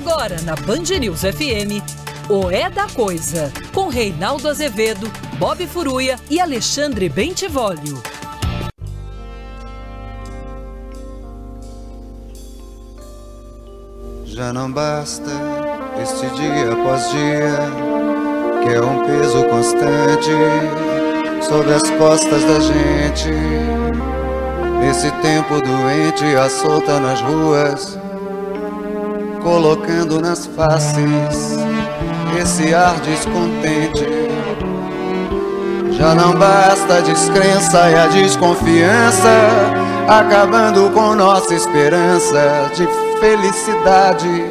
Agora na Band News FM, o É da Coisa, com Reinaldo Azevedo, Bob Furuia e Alexandre Bentivolio. Já não basta este dia após dia, que é um peso constante sobre as costas da gente. Esse tempo doente a solta nas ruas, colocando nas faces esse ar descontente. Já não basta a descrença e a desconfiança, acabando com nossa esperança de felicidade.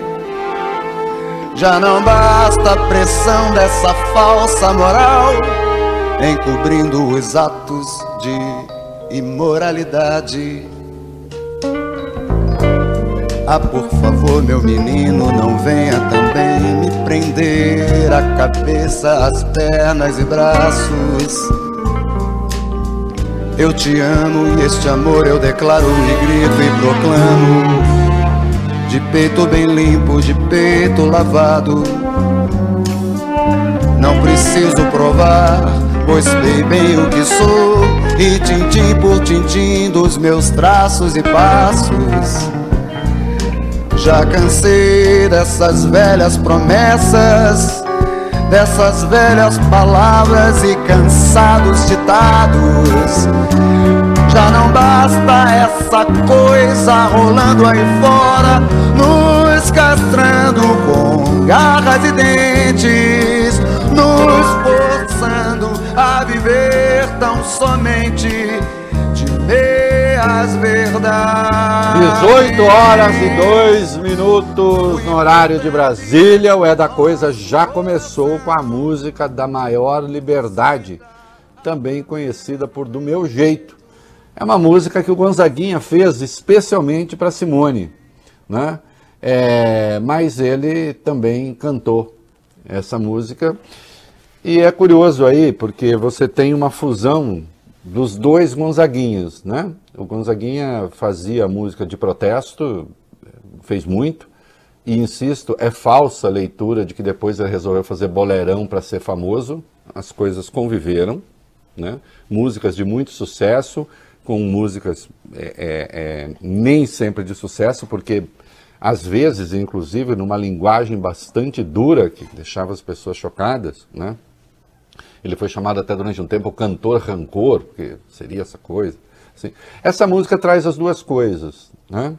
Já não basta a pressão dessa falsa moral, encobrindo os atos de imoralidade. Ah, por favor, meu menino, não venha também me prender a cabeça, as pernas e braços. Eu te amo e este amor eu declaro e grito e proclamo. De peito bem limpo, de peito lavado. Não preciso provar, pois sei bem o que sou. E tintim por tintim dos meus traços e passos. Já cansei dessas velhas promessas, dessas velhas palavras e cansados ditados. Já não basta essa coisa rolando aí fora, nos castrando com garras e dentes, nos forçando a viver tão somente meias verdades. 18 horas e 2 minutos no horário de Brasília. O É da Coisa já começou com a música da maior liberdade, também conhecida por Do Meu Jeito. É uma música que o Gonzaguinha fez especialmente para Simone, né? É, mas ele também cantou essa música. E é curioso aí, porque você tem uma fusão dos dois Gonzaguinhos, né? O Gonzaguinha fazia música de protesto, fez muito, e insisto, é falsa a leitura de que depois ele resolveu fazer bolerão para ser famoso. As coisas conviveram, né? Músicas de muito sucesso, com músicas é, é, é, nem sempre de sucesso, porque às vezes, inclusive, numa linguagem bastante dura, que deixava as pessoas chocadas, né? Ele foi chamado até durante um tempo cantor rancor, porque seria essa coisa. Assim. Essa música traz as duas coisas, né?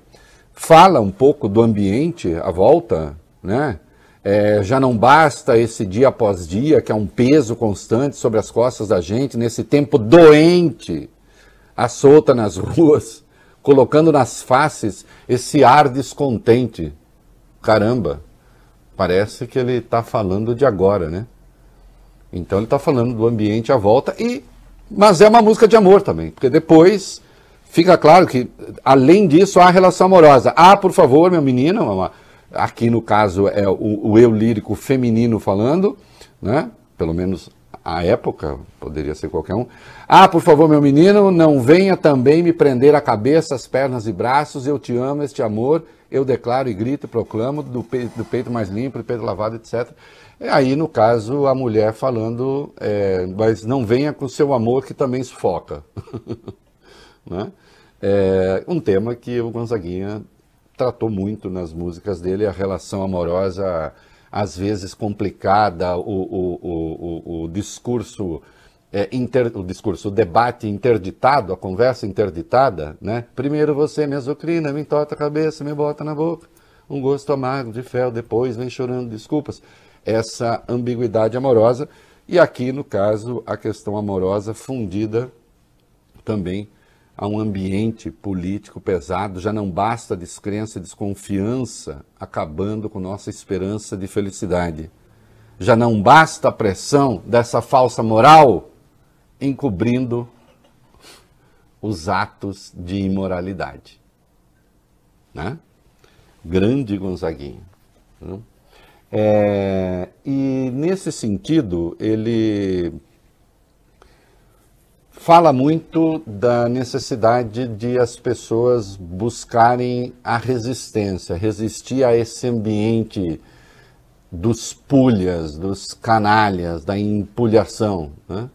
Fala um pouco do ambiente à volta, né? É, já não basta esse dia após dia, que é um peso constante sobre as costas da gente, nesse tempo doente, à solta nas ruas, colocando nas faces esse ar descontente. Caramba, parece que ele está falando de agora, né? Então ele está falando do ambiente à volta e, mas é uma música de amor também, porque depois fica claro que além disso há a relação amorosa. Ah, por favor, meu menino, aqui no caso é o, o eu lírico feminino falando, né? Pelo menos a época, poderia ser qualquer um. Ah, por favor, meu menino, não venha também me prender a cabeça, as pernas e braços, eu te amo, este amor, eu declaro e grito e proclamo, do peito, do peito mais limpo, do peito lavado, etc. Aí, no caso, a mulher falando, é, mas não venha com seu amor que também sufoca. né? É um tema que o Gonzaguinha tratou muito nas músicas dele, a relação amorosa às vezes complicada, o, o, o, o discurso, é, inter, o discurso, o debate interditado, a conversa interditada, né? Primeiro você me azucrina, me entorta a cabeça, me bota na boca, um gosto amargo de fel, depois vem chorando desculpas. Essa ambiguidade amorosa, e aqui, no caso, a questão amorosa fundida também a um ambiente político pesado, já não basta descrença e desconfiança acabando com nossa esperança de felicidade. Já não basta a pressão dessa falsa moral encobrindo os atos de imoralidade. Né? Grande Gonzaguinha. Né? É, e nesse sentido, ele fala muito da necessidade de as pessoas buscarem a resistência, resistir a esse ambiente dos pulhas, dos canalhas, da empulhação. Né?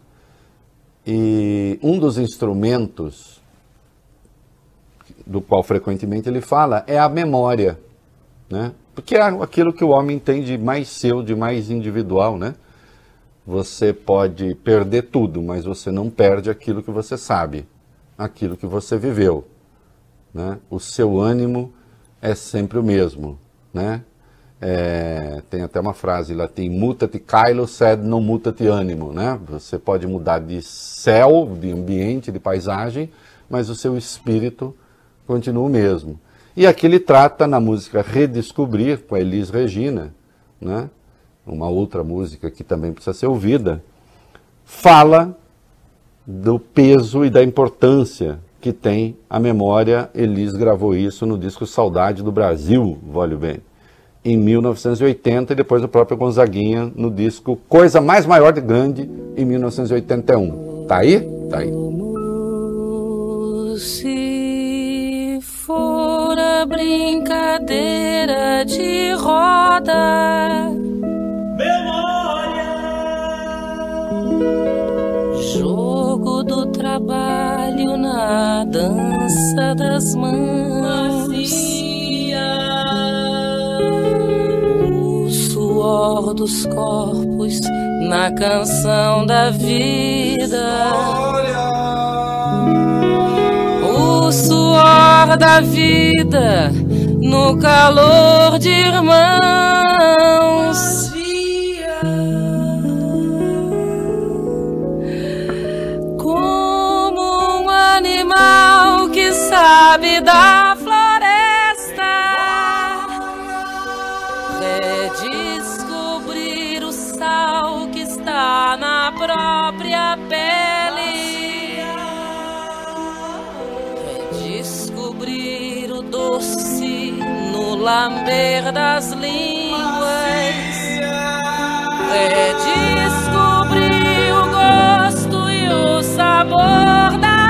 E um dos instrumentos do qual frequentemente ele fala é a memória, né? Porque é aquilo que o homem tem de mais seu, de mais individual, né? Você pode perder tudo, mas você não perde aquilo que você sabe, aquilo que você viveu. Né? O seu ânimo é sempre o mesmo. Né? É, tem até uma frase lá, tem muta-te sed non muta-te ânimo. Né? Você pode mudar de céu, de ambiente, de paisagem, mas o seu espírito continua o mesmo. E aqui ele trata na música Redescobrir, com a Elis Regina, né? uma outra música que também precisa ser ouvida, fala do peso e da importância que tem a memória. Elis gravou isso no disco Saudade do Brasil, vale bem, em 1980 e depois o próprio Gonzaguinha no disco Coisa Mais Maior de Grande, em 1981. Tá aí? Tá aí. Se for a brincadeira de roda Jogo do trabalho na dança das mãos. O suor dos corpos na canção da vida. O suor da vida no calor de irmãos. sabe da lamber das línguas. Redescobrir o gosto e o sabor da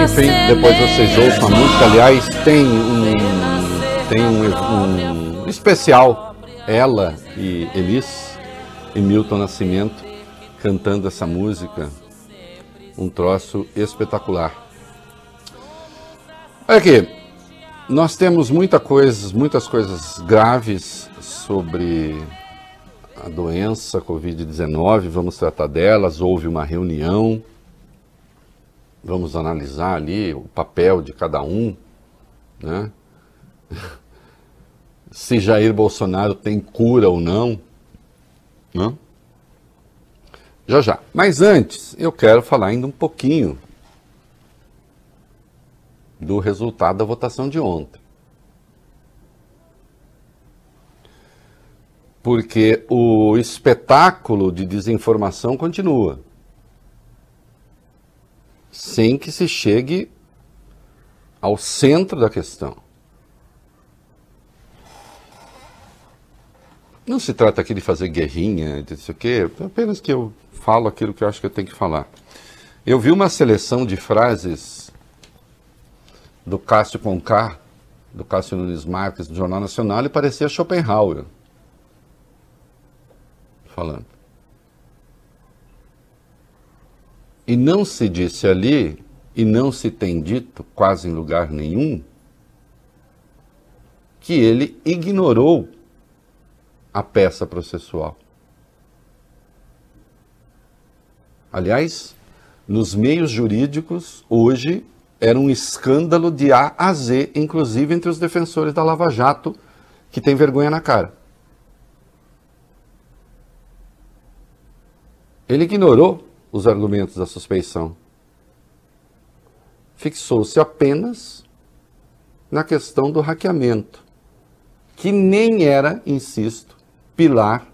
Enfim, depois vocês ouçam a música. Aliás, tem um, tem um, um especial, ela e Elis e Milton Nascimento cantando essa música. Um troço espetacular. Olha aqui, nós temos muita coisa, muitas coisas graves sobre a doença Covid-19, vamos tratar delas. Houve uma reunião vamos analisar ali o papel de cada um, né? se Jair Bolsonaro tem cura ou não, né? Já já. Mas antes, eu quero falar ainda um pouquinho do resultado da votação de ontem. Porque o espetáculo de desinformação continua sem que se chegue ao centro da questão. Não se trata aqui de fazer guerrinha, de o quê, apenas que eu falo aquilo que eu acho que eu tenho que falar. Eu vi uma seleção de frases do Cássio Conká, do Cássio Nunes Marques, do Jornal Nacional, e parecia Schopenhauer falando. E não se disse ali, e não se tem dito quase em lugar nenhum, que ele ignorou a peça processual. Aliás, nos meios jurídicos, hoje, era um escândalo de A a Z, inclusive entre os defensores da Lava Jato, que tem vergonha na cara. Ele ignorou os argumentos da suspeição. Fixou-se apenas na questão do hackeamento, que nem era, insisto, pilar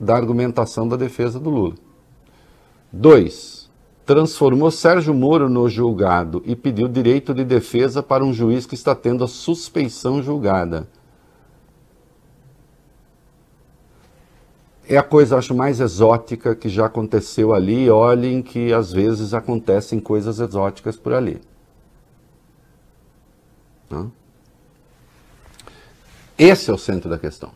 da argumentação da defesa do Lula. Dois, transformou Sérgio Moro no julgado e pediu direito de defesa para um juiz que está tendo a suspeição julgada. É a coisa, acho, mais exótica que já aconteceu ali. Olhem que às vezes acontecem coisas exóticas por ali. Esse é o centro da questão.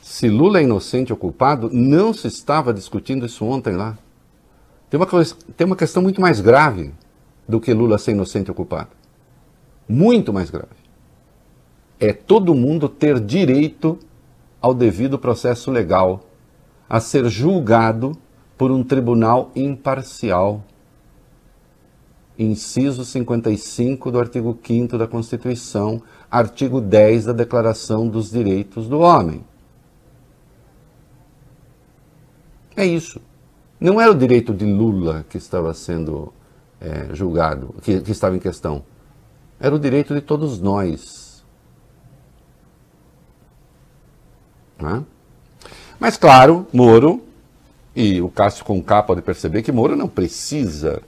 Se Lula é inocente ou culpado, não se estava discutindo isso ontem lá. Tem uma, tem uma questão muito mais grave do que Lula ser inocente ou culpado. Muito mais grave. É todo mundo ter direito ao devido processo legal, a ser julgado por um tribunal imparcial. Inciso 55 do artigo 5 da Constituição, artigo 10 da Declaração dos Direitos do Homem. É isso. Não era o direito de Lula que estava sendo é, julgado, que, que estava em questão. Era o direito de todos nós. Né? Mas, claro, Moro, e o Cássio Conká pode perceber que Moro não precisa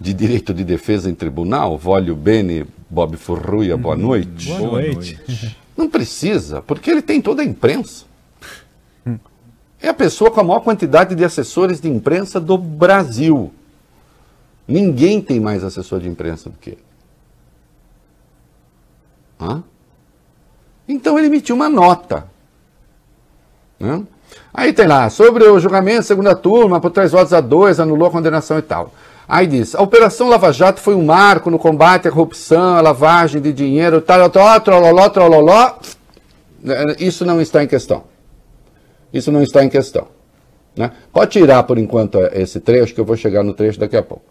de direito de defesa em tribunal. Vólio Bene, Bob Furruia, boa uhum. noite. Boa noite. Não precisa, porque ele tem toda a imprensa. É a pessoa com a maior quantidade de assessores de imprensa do Brasil. Ninguém tem mais assessor de imprensa do que ele. Hã? Então ele emitiu uma nota. Né? Aí tem lá, sobre o julgamento, segunda turma, por três votos a dois, anulou a condenação e tal. Aí diz, a Operação Lava Jato foi um marco no combate à corrupção, à lavagem de dinheiro, tal, tal, trololó, trololó. Isso não está em questão. Isso não está em questão. Né? Pode tirar por enquanto esse trecho, que eu vou chegar no trecho daqui a pouco.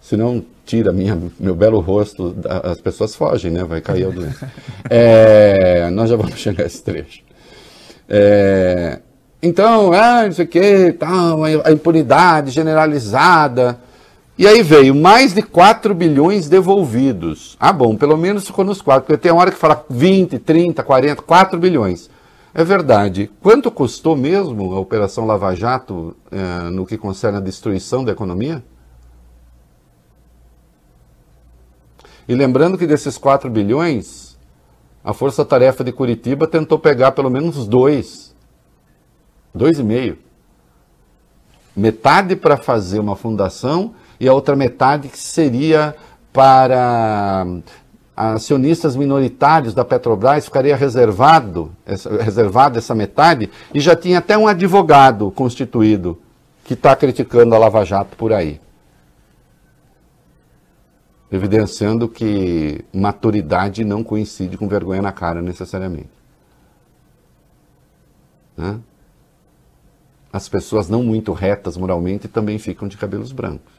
Senão tira minha, meu belo rosto, as pessoas fogem, né? Vai cair a audiência. É, nós já vamos chegar a esse trecho. É, então, ah, não sei o que, tal, a impunidade generalizada. E aí veio mais de 4 bilhões devolvidos. Ah, bom, pelo menos ficou nos 4, porque tem hora que fala 20, 30, 40, 4 bilhões. É verdade. Quanto custou mesmo a Operação Lava Jato é, no que concerne a destruição da economia? E lembrando que desses 4 bilhões, a Força Tarefa de Curitiba tentou pegar pelo menos dois. Dois e meio. Metade para fazer uma fundação e a outra metade que seria para acionistas minoritários da Petrobras ficaria reservado, essa, reservado essa metade, e já tinha até um advogado constituído que está criticando a Lava Jato por aí. Evidenciando que maturidade não coincide com vergonha na cara necessariamente. Né? As pessoas não muito retas moralmente também ficam de cabelos brancos.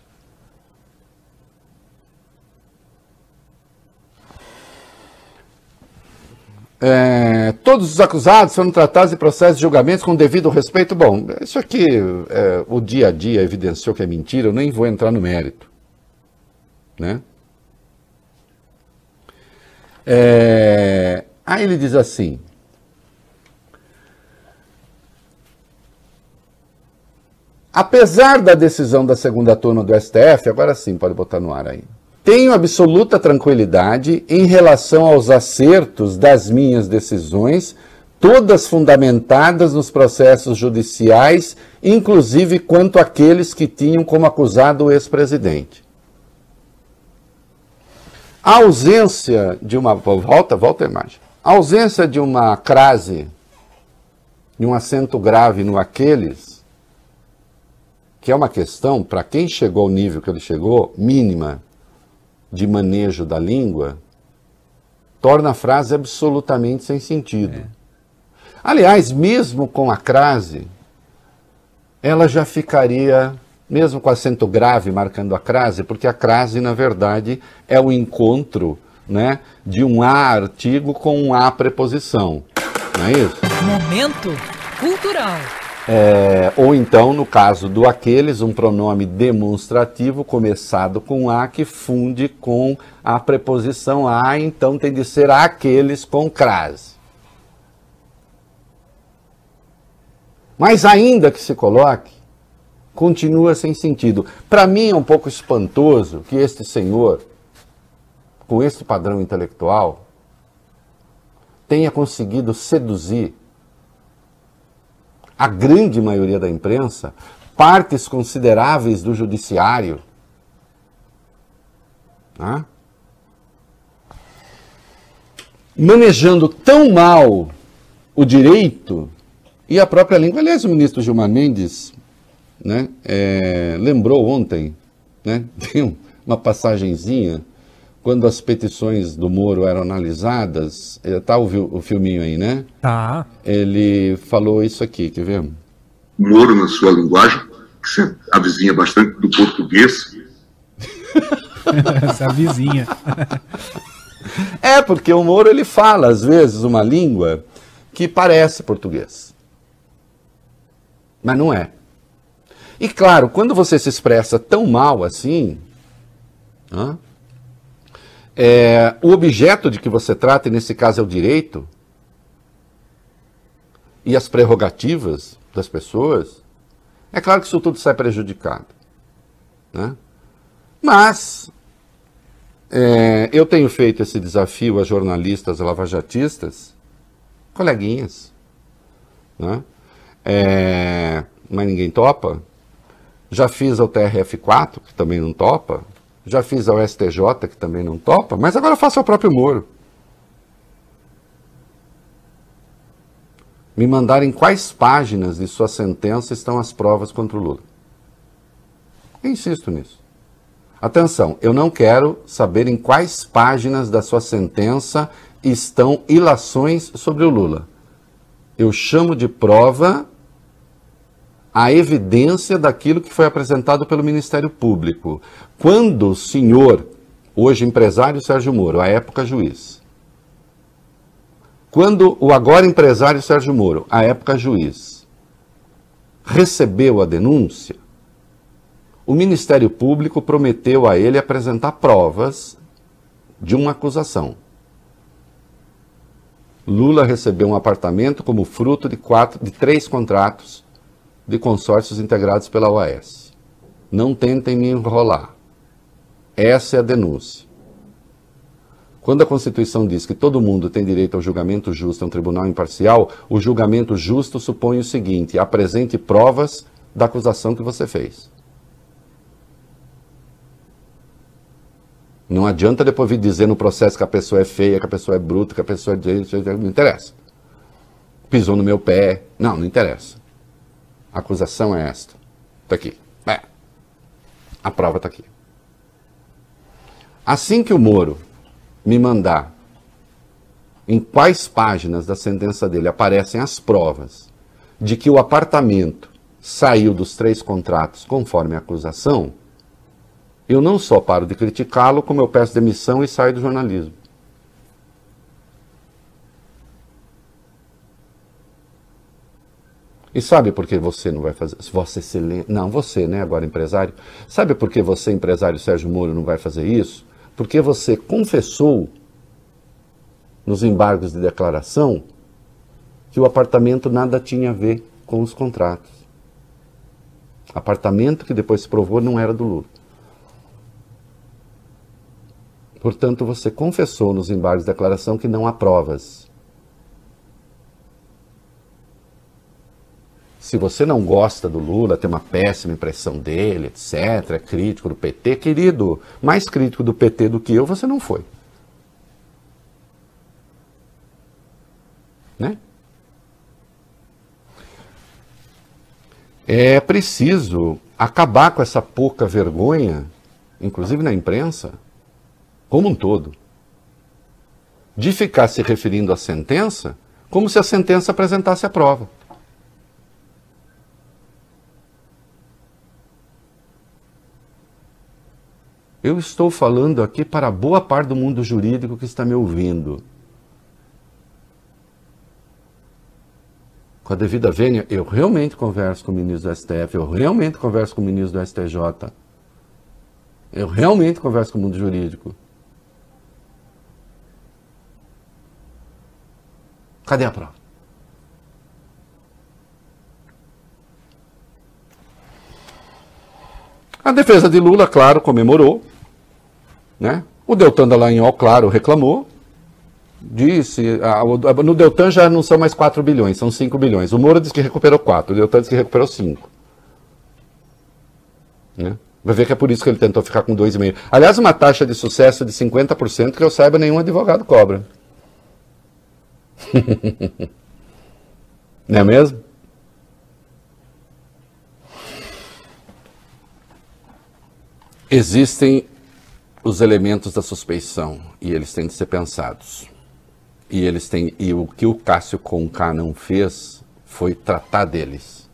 É, todos os acusados foram tratados em processos de julgamentos com devido respeito. Bom, isso aqui é, o dia a dia evidenciou que é mentira, eu nem vou entrar no mérito. Né? É, aí ele diz assim: apesar da decisão da segunda turma do STF, agora sim pode botar no ar aí. Tenho absoluta tranquilidade em relação aos acertos das minhas decisões, todas fundamentadas nos processos judiciais, inclusive quanto àqueles que tinham como acusado o ex-presidente. A ausência de uma. Volta, volta a imagem. A ausência de uma crase, de um acento grave no aqueles, que é uma questão, para quem chegou ao nível que ele chegou, mínima de manejo da língua torna a frase absolutamente sem sentido. É. Aliás, mesmo com a crase, ela já ficaria, mesmo com acento grave marcando a crase, porque a crase, na verdade, é o encontro né, de um A artigo com um A preposição. Não é isso? Momento cultural. É, ou então, no caso do aqueles, um pronome demonstrativo começado com a que funde com a preposição a, então tem de ser aqueles com crase. Mas ainda que se coloque, continua sem sentido. Para mim é um pouco espantoso que este senhor, com este padrão intelectual, tenha conseguido seduzir a grande maioria da imprensa, partes consideráveis do judiciário. Né? Manejando tão mal o direito e a própria língua. Aliás, o ministro Gilmar Mendes né, é, lembrou ontem, né, tem uma passagenzinha, quando as petições do Moro eram analisadas, tá o, o filminho aí, né? Tá. Ele falou isso aqui, quer ver? Moro, na sua linguagem, que se avizinha bastante do português. Essa vizinha. é, porque o Moro ele fala, às vezes, uma língua que parece português. Mas não é. E claro, quando você se expressa tão mal assim, é, o objeto de que você trata, e nesse caso é o direito, e as prerrogativas das pessoas, é claro que isso tudo sai prejudicado. Né? Mas é, eu tenho feito esse desafio a jornalistas lavajatistas coleguinhas. Né? É, mas ninguém topa. Já fiz ao TRF4, que também não topa. Já fiz ao STJ, que também não topa. Mas agora faço ao próprio Moro. Me mandarem quais páginas de sua sentença estão as provas contra o Lula. Eu insisto nisso. Atenção, eu não quero saber em quais páginas da sua sentença estão ilações sobre o Lula. Eu chamo de prova a evidência daquilo que foi apresentado pelo Ministério Público. Quando o senhor, hoje empresário Sérgio Moro, à época juiz, quando o agora empresário Sérgio Moro, à época juiz, recebeu a denúncia, o Ministério Público prometeu a ele apresentar provas de uma acusação. Lula recebeu um apartamento como fruto de, quatro, de três contratos de consórcios integrados pela OAS. Não tentem me enrolar. Essa é a denúncia. Quando a Constituição diz que todo mundo tem direito ao julgamento justo em um tribunal imparcial, o julgamento justo supõe o seguinte: apresente provas da acusação que você fez. Não adianta depois vir dizer no processo que a pessoa é feia, que a pessoa é bruta, que a pessoa é. Não interessa. Pisou no meu pé. Não, não interessa. A acusação é esta. Está aqui. É. A prova está aqui. Assim que o Moro me mandar em quais páginas da sentença dele aparecem as provas de que o apartamento saiu dos três contratos conforme a acusação, eu não só paro de criticá-lo, como eu peço demissão e saio do jornalismo. E sabe por que você não vai fazer? Você lê... Não, você, né, agora empresário. Sabe por que você, empresário Sérgio Moro, não vai fazer isso? Porque você confessou nos embargos de declaração que o apartamento nada tinha a ver com os contratos. Apartamento que depois se provou não era do Lula. Portanto, você confessou nos embargos de declaração que não há provas. Se você não gosta do Lula, tem uma péssima impressão dele, etc., é crítico do PT, querido, mais crítico do PT do que eu, você não foi. Né? É preciso acabar com essa pouca vergonha, inclusive na imprensa, como um todo, de ficar se referindo à sentença como se a sentença apresentasse a prova. Eu estou falando aqui para boa parte do mundo jurídico que está me ouvindo. Com a devida vênia, eu realmente converso com o ministro do STF, eu realmente converso com o ministro do STJ. Eu realmente converso com o mundo jurídico. Cadê a prova? A defesa de Lula, claro, comemorou. Né? O Deltan Dallagnol, claro, reclamou. Disse, no Deltan já não são mais 4 bilhões, são 5 bilhões. O Moura disse que recuperou 4, o Deltan disse que recuperou 5. Né? Vai ver que é por isso que ele tentou ficar com 2,5. Aliás, uma taxa de sucesso de 50% que eu saiba nenhum advogado cobra. Não é mesmo? Existem os elementos da suspeição e eles têm de ser pensados. E eles têm e o que o Cássio Conká não fez foi tratar deles.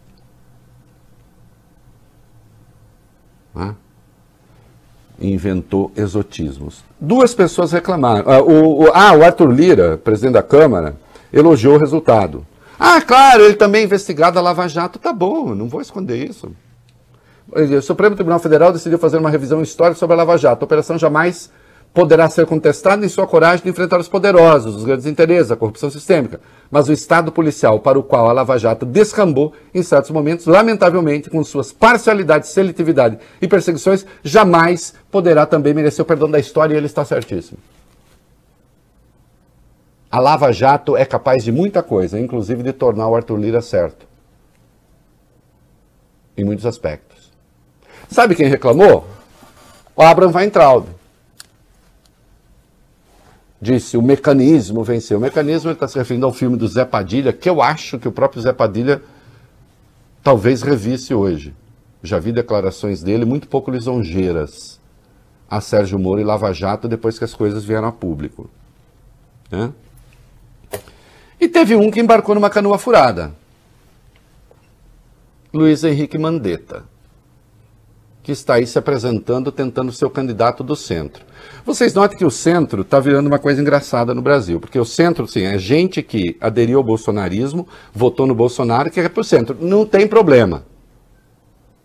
Né? Inventou exotismos. Duas pessoas reclamaram. Ah, o, o- ah, o Arthur Lira, presidente da Câmara, elogiou o resultado. Ah, claro, ele também é investigado a Lava Jato. Tá bom, não vou esconder isso. O Supremo Tribunal Federal decidiu fazer uma revisão histórica sobre a Lava Jato. A operação jamais poderá ser contestada em sua coragem de enfrentar os poderosos, os grandes interesses, a corrupção sistêmica. Mas o Estado policial para o qual a Lava Jato descambou, em certos momentos, lamentavelmente, com suas parcialidades, seletividade e perseguições, jamais poderá também merecer o perdão da história e ele está certíssimo. A Lava Jato é capaz de muita coisa, inclusive de tornar o Arthur Lira certo. Em muitos aspectos. Sabe quem reclamou? O Abraham Weintraub. Disse, o mecanismo venceu. O mecanismo está se referindo ao filme do Zé Padilha, que eu acho que o próprio Zé Padilha talvez revisse hoje. Já vi declarações dele muito pouco lisonjeiras a Sérgio Moro e Lava Jato depois que as coisas vieram a público. né? E teve um que embarcou numa canoa furada. Luiz Henrique Mandetta que está aí se apresentando, tentando ser o candidato do centro. Vocês notem que o centro está virando uma coisa engraçada no Brasil, porque o centro, sim, é gente que aderiu ao bolsonarismo, votou no Bolsonaro, que é para o centro. Não tem problema.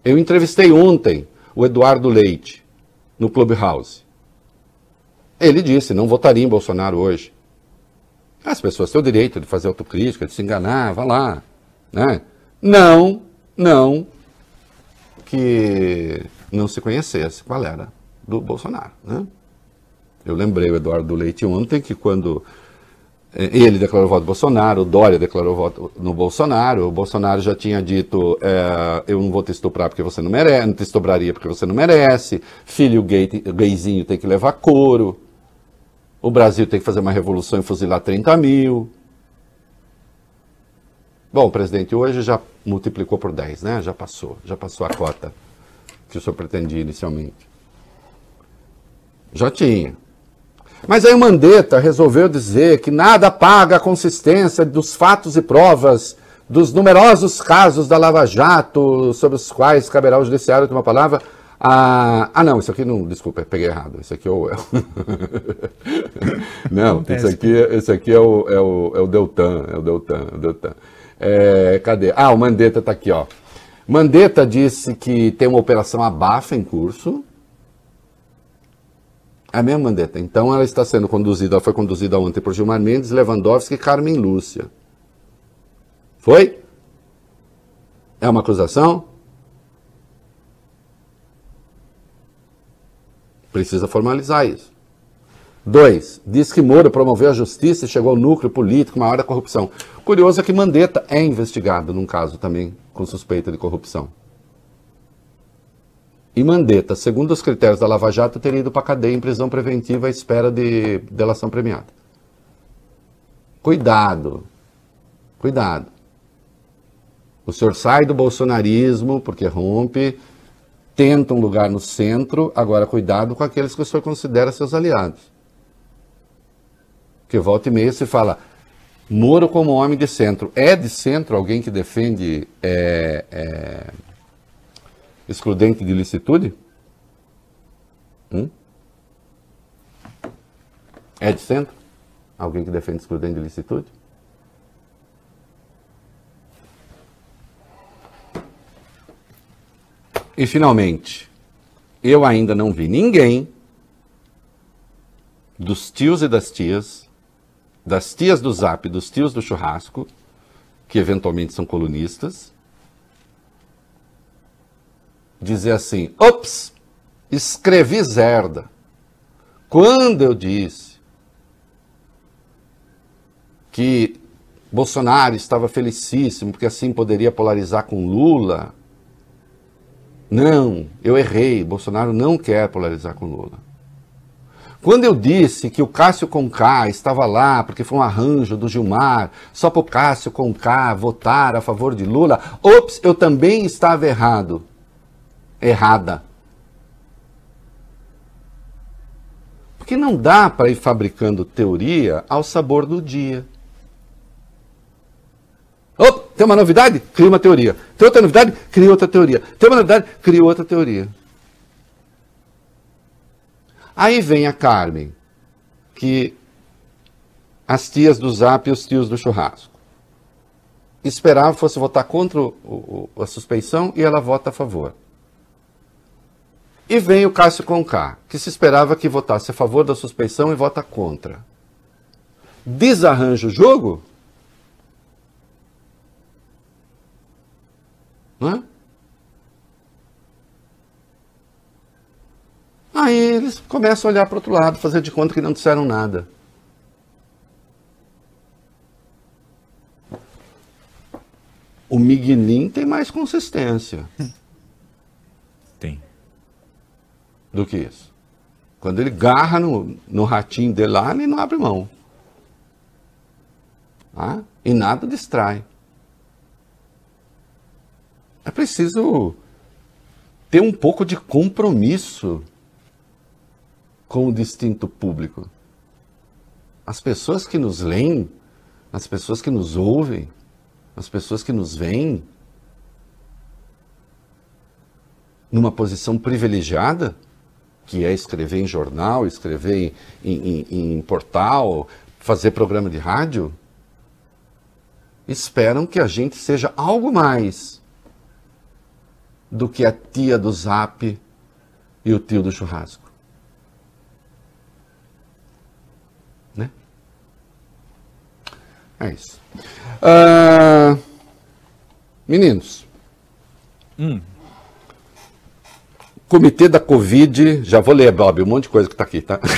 Eu entrevistei ontem o Eduardo Leite, no Clubhouse. Ele disse, não votaria em Bolsonaro hoje. As pessoas têm o direito de fazer autocrítica, de se enganar, vá lá. Né? Não, não que não se conhecesse qual era do Bolsonaro. Né? Eu lembrei o Eduardo Leite ontem que quando eh, ele declarou voto no Bolsonaro, o Dória declarou voto no Bolsonaro, o Bolsonaro já tinha dito eh, eu não vou te estuprar porque você não merece, não te estupraria porque você não merece, filho gay, gayzinho tem que levar couro, o Brasil tem que fazer uma revolução e fuzilar 30 mil. Bom, presidente, hoje já multiplicou por 10, né? Já passou, já passou a cota que o senhor pretendia inicialmente. Já tinha. Mas aí o Mandetta resolveu dizer que nada paga a consistência dos fatos e provas dos numerosos casos da Lava Jato, sobre os quais caberá ao judiciário ter uma palavra. Ah, ah, não, isso aqui não, desculpa, peguei errado. Isso aqui é o. não, isso aqui, esse aqui é o, é, o, é o Deltan, é o Deltan, é o Deltan. É, cadê? Ah, o Mandetta está aqui, ó. Mandetta disse que tem uma operação abafa em curso. É mesmo, Mandetta? Então ela está sendo conduzida, ela foi conduzida ontem por Gilmar Mendes, Lewandowski e Carmen Lúcia. Foi? É uma acusação? Precisa formalizar isso. Dois, diz que Moro promoveu a justiça e chegou ao núcleo político maior da corrupção. Curioso é que Mandetta é investigado num caso também com suspeita de corrupção. E Mandetta, segundo os critérios da Lava Jato, teria ido para cadeia em prisão preventiva à espera de delação premiada. Cuidado. Cuidado. O senhor sai do bolsonarismo porque rompe, tenta um lugar no centro, agora cuidado com aqueles que o senhor considera seus aliados. Porque volta e meia se fala, Moro como homem de centro. É de centro alguém que defende é, é, excludente de licitude? Hum? É de centro? Alguém que defende excludente de licitude? E finalmente, eu ainda não vi ninguém dos tios e das tias, das tias do zap, dos tios do churrasco, que eventualmente são colunistas, dizer assim: ops, escrevi zerda. Quando eu disse que Bolsonaro estava felicíssimo porque assim poderia polarizar com Lula. Não, eu errei. Bolsonaro não quer polarizar com Lula. Quando eu disse que o Cássio Conká estava lá porque foi um arranjo do Gilmar, só para o Cássio Conká votar a favor de Lula, ops, eu também estava errado. Errada. Porque não dá para ir fabricando teoria ao sabor do dia. Oh, tem uma novidade? Cria uma teoria. Tem outra novidade? Cria outra teoria. Tem uma novidade? Cria outra teoria. Aí vem a Carmen, que as tias do zap e os tios do churrasco. Esperava fosse votar contra o, o, a suspeição e ela vota a favor. E vem o Cássio Conká, que se esperava que votasse a favor da suspeição e vota contra. Desarranja o jogo? Não é? Aí eles começam a olhar para o outro lado, fazer de conta que não disseram nada. O Miguelin tem mais consistência. Tem. Do que isso. Quando ele garra no, no ratinho dele lá, ele não abre mão. Ah? E nada distrai. É preciso ter um pouco de compromisso com o distinto público. As pessoas que nos leem, as pessoas que nos ouvem, as pessoas que nos veem, numa posição privilegiada, que é escrever em jornal, escrever em, em, em, portal, fazer programa de rádio, esperam que a gente seja algo mais do que a tia do zap e o tio do churrasco. É isso. Uh, meninos. Hum. Comitê da Covid, já vou ler, Bob, um monte de coisa que está aqui, tá?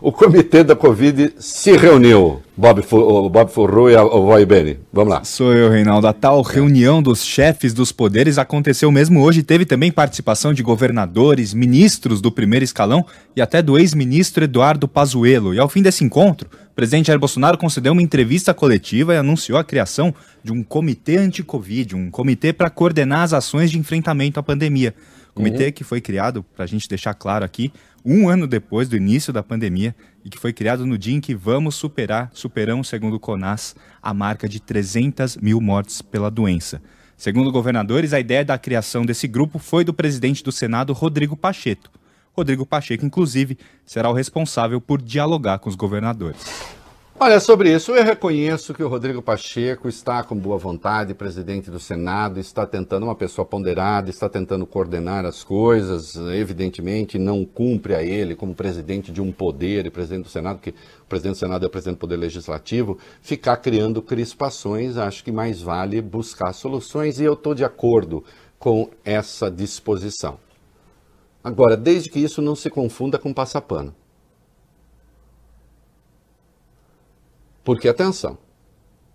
o comitê da Covid se reuniu. Bob, o Bob Furru e o Voi Bene. Vamos lá. Sou eu, Reinaldo. A tal reunião dos chefes dos poderes aconteceu mesmo hoje. Teve também participação de governadores, ministros do primeiro escalão e até do ex-ministro Eduardo Pazuello. E ao fim desse encontro, o presidente Jair Bolsonaro concedeu uma entrevista coletiva e anunciou a criação de um comitê anti-Covid, um comitê para coordenar as ações de enfrentamento à pandemia. Comitê uhum. que foi criado, para a gente deixar claro aqui, um ano depois do início da pandemia e que foi criado no dia em que vamos superar, superamos, segundo o CONAS, a marca de 300 mil mortes pela doença. Segundo governadores, a ideia da criação desse grupo foi do presidente do Senado, Rodrigo Pacheco. Rodrigo Pacheco, inclusive, será o responsável por dialogar com os governadores. Olha, sobre isso, eu reconheço que o Rodrigo Pacheco está com boa vontade, presidente do Senado, está tentando, uma pessoa ponderada, está tentando coordenar as coisas, evidentemente não cumpre a ele, como presidente de um poder e presidente do Senado, que o presidente do Senado é o presidente do Poder Legislativo, ficar criando crispações, acho que mais vale buscar soluções e eu estou de acordo com essa disposição. Agora, desde que isso não se confunda com passapano. Porque, atenção,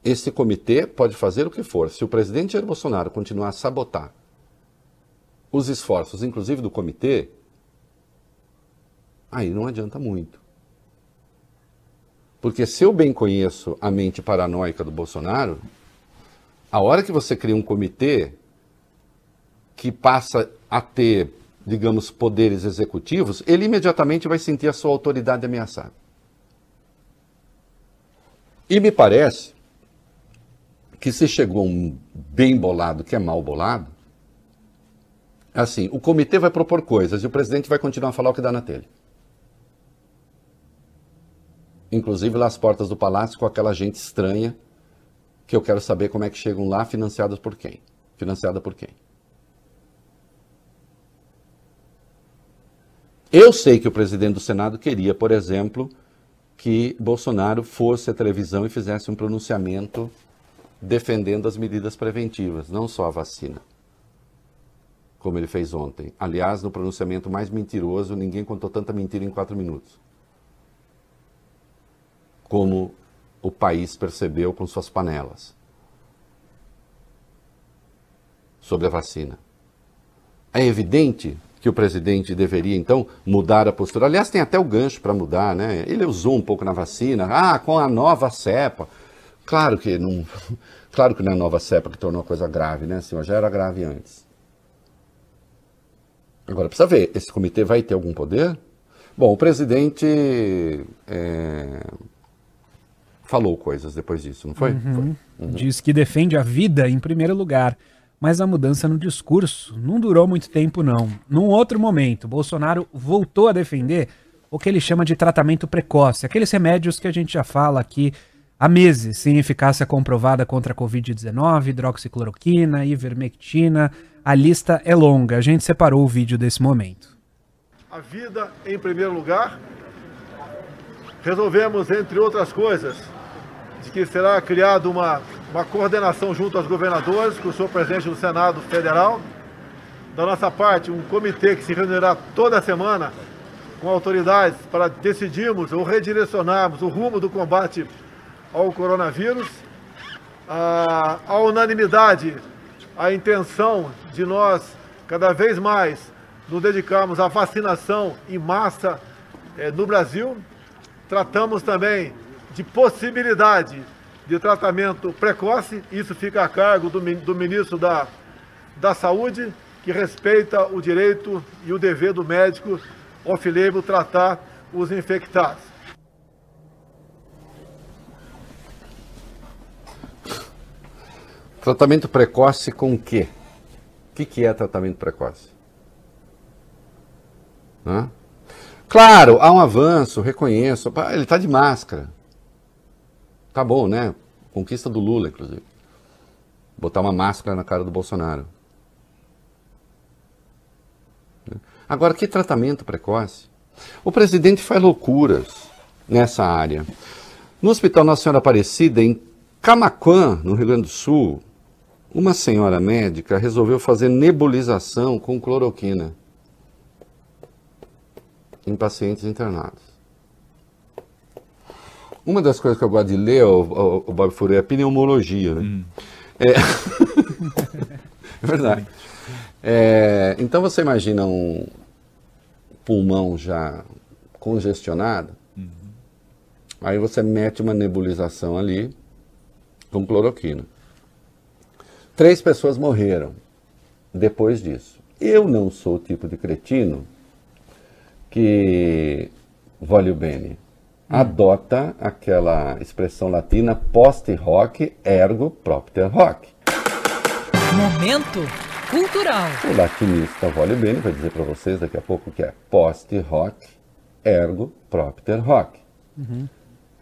esse comitê pode fazer o que for. Se o presidente Jair Bolsonaro continuar a sabotar os esforços, inclusive do comitê, aí não adianta muito. Porque se eu bem conheço a mente paranoica do Bolsonaro, a hora que você cria um comitê que passa a ter, digamos, poderes executivos, ele imediatamente vai sentir a sua autoridade ameaçada. E me parece que se chegou um bem bolado que é mal bolado, assim, o comitê vai propor coisas e o presidente vai continuar a falar o que dá na telha. Inclusive lá às portas do palácio com aquela gente estranha que eu quero saber como é que chegam lá, financiadas por quem? Financiada por quem? Eu sei que o presidente do Senado queria, por exemplo, que Bolsonaro fosse à televisão e fizesse um pronunciamento defendendo as medidas preventivas, não só a vacina. Como ele fez ontem. Aliás, no pronunciamento mais mentiroso, ninguém contou tanta mentira em quatro minutos. Como o país percebeu com suas panelas sobre a vacina. É evidente que o presidente deveria, então, mudar a postura. Aliás, tem até o gancho para mudar, né? Ele usou um pouco na vacina. Ah, com a nova cepa. Claro que não, claro que não é a nova cepa que tornou a coisa grave, né, senhor? Já era grave antes. Agora, precisa ver, esse comitê vai ter algum poder? Bom, o presidente é, falou coisas depois disso, não foi? Uhum. Foi. Uhum. Diz que defende a vida em primeiro lugar mas a mudança no discurso não durou muito tempo, não. Num outro momento, Bolsonaro voltou a defender o que ele chama de tratamento precoce, aqueles remédios que a gente já fala aqui há meses, sem eficácia comprovada contra a Covid-19, hidroxicloroquina, ivermectina. A lista é longa, a gente separou o vídeo desse momento. A vida em primeiro lugar. Resolvemos, entre outras coisas, de que será criada uma uma coordenação junto aos governadores, com o senhor presidente do Senado Federal. Da nossa parte, um comitê que se reunirá toda semana com autoridades para decidirmos ou redirecionarmos o rumo do combate ao coronavírus. A, a unanimidade, a intenção de nós cada vez mais nos dedicarmos à vacinação em massa eh, no Brasil. Tratamos também de possibilidade de tratamento precoce, isso fica a cargo do, do ministro da, da Saúde, que respeita o direito e o dever do médico off-label tratar os infectados. Tratamento precoce com o quê? O que, que é tratamento precoce? Hã? Claro, há um avanço, reconheço. Ele está de máscara. Tá bom, né? Conquista do Lula, inclusive. Botar uma máscara na cara do Bolsonaro. Agora, que tratamento precoce? O presidente faz loucuras nessa área. No Hospital Nossa Senhora Aparecida, em Camaquã, no Rio Grande do Sul, uma senhora médica resolveu fazer nebulização com cloroquina em pacientes internados. Uma das coisas que eu gosto de ler, o, o, o Bob Furei, é a pneumologia. Né? Hum. É... é verdade. É, então você imagina um pulmão já congestionado, uhum. aí você mete uma nebulização ali com cloroquina. Três pessoas morreram depois disso. Eu não sou o tipo de cretino que vale o bene adota aquela expressão latina post hoc ergo propter hoc. Momento cultural. O latinista Vole Bene vai dizer para vocês daqui a pouco que é post hoc ergo propter hoc. Uhum.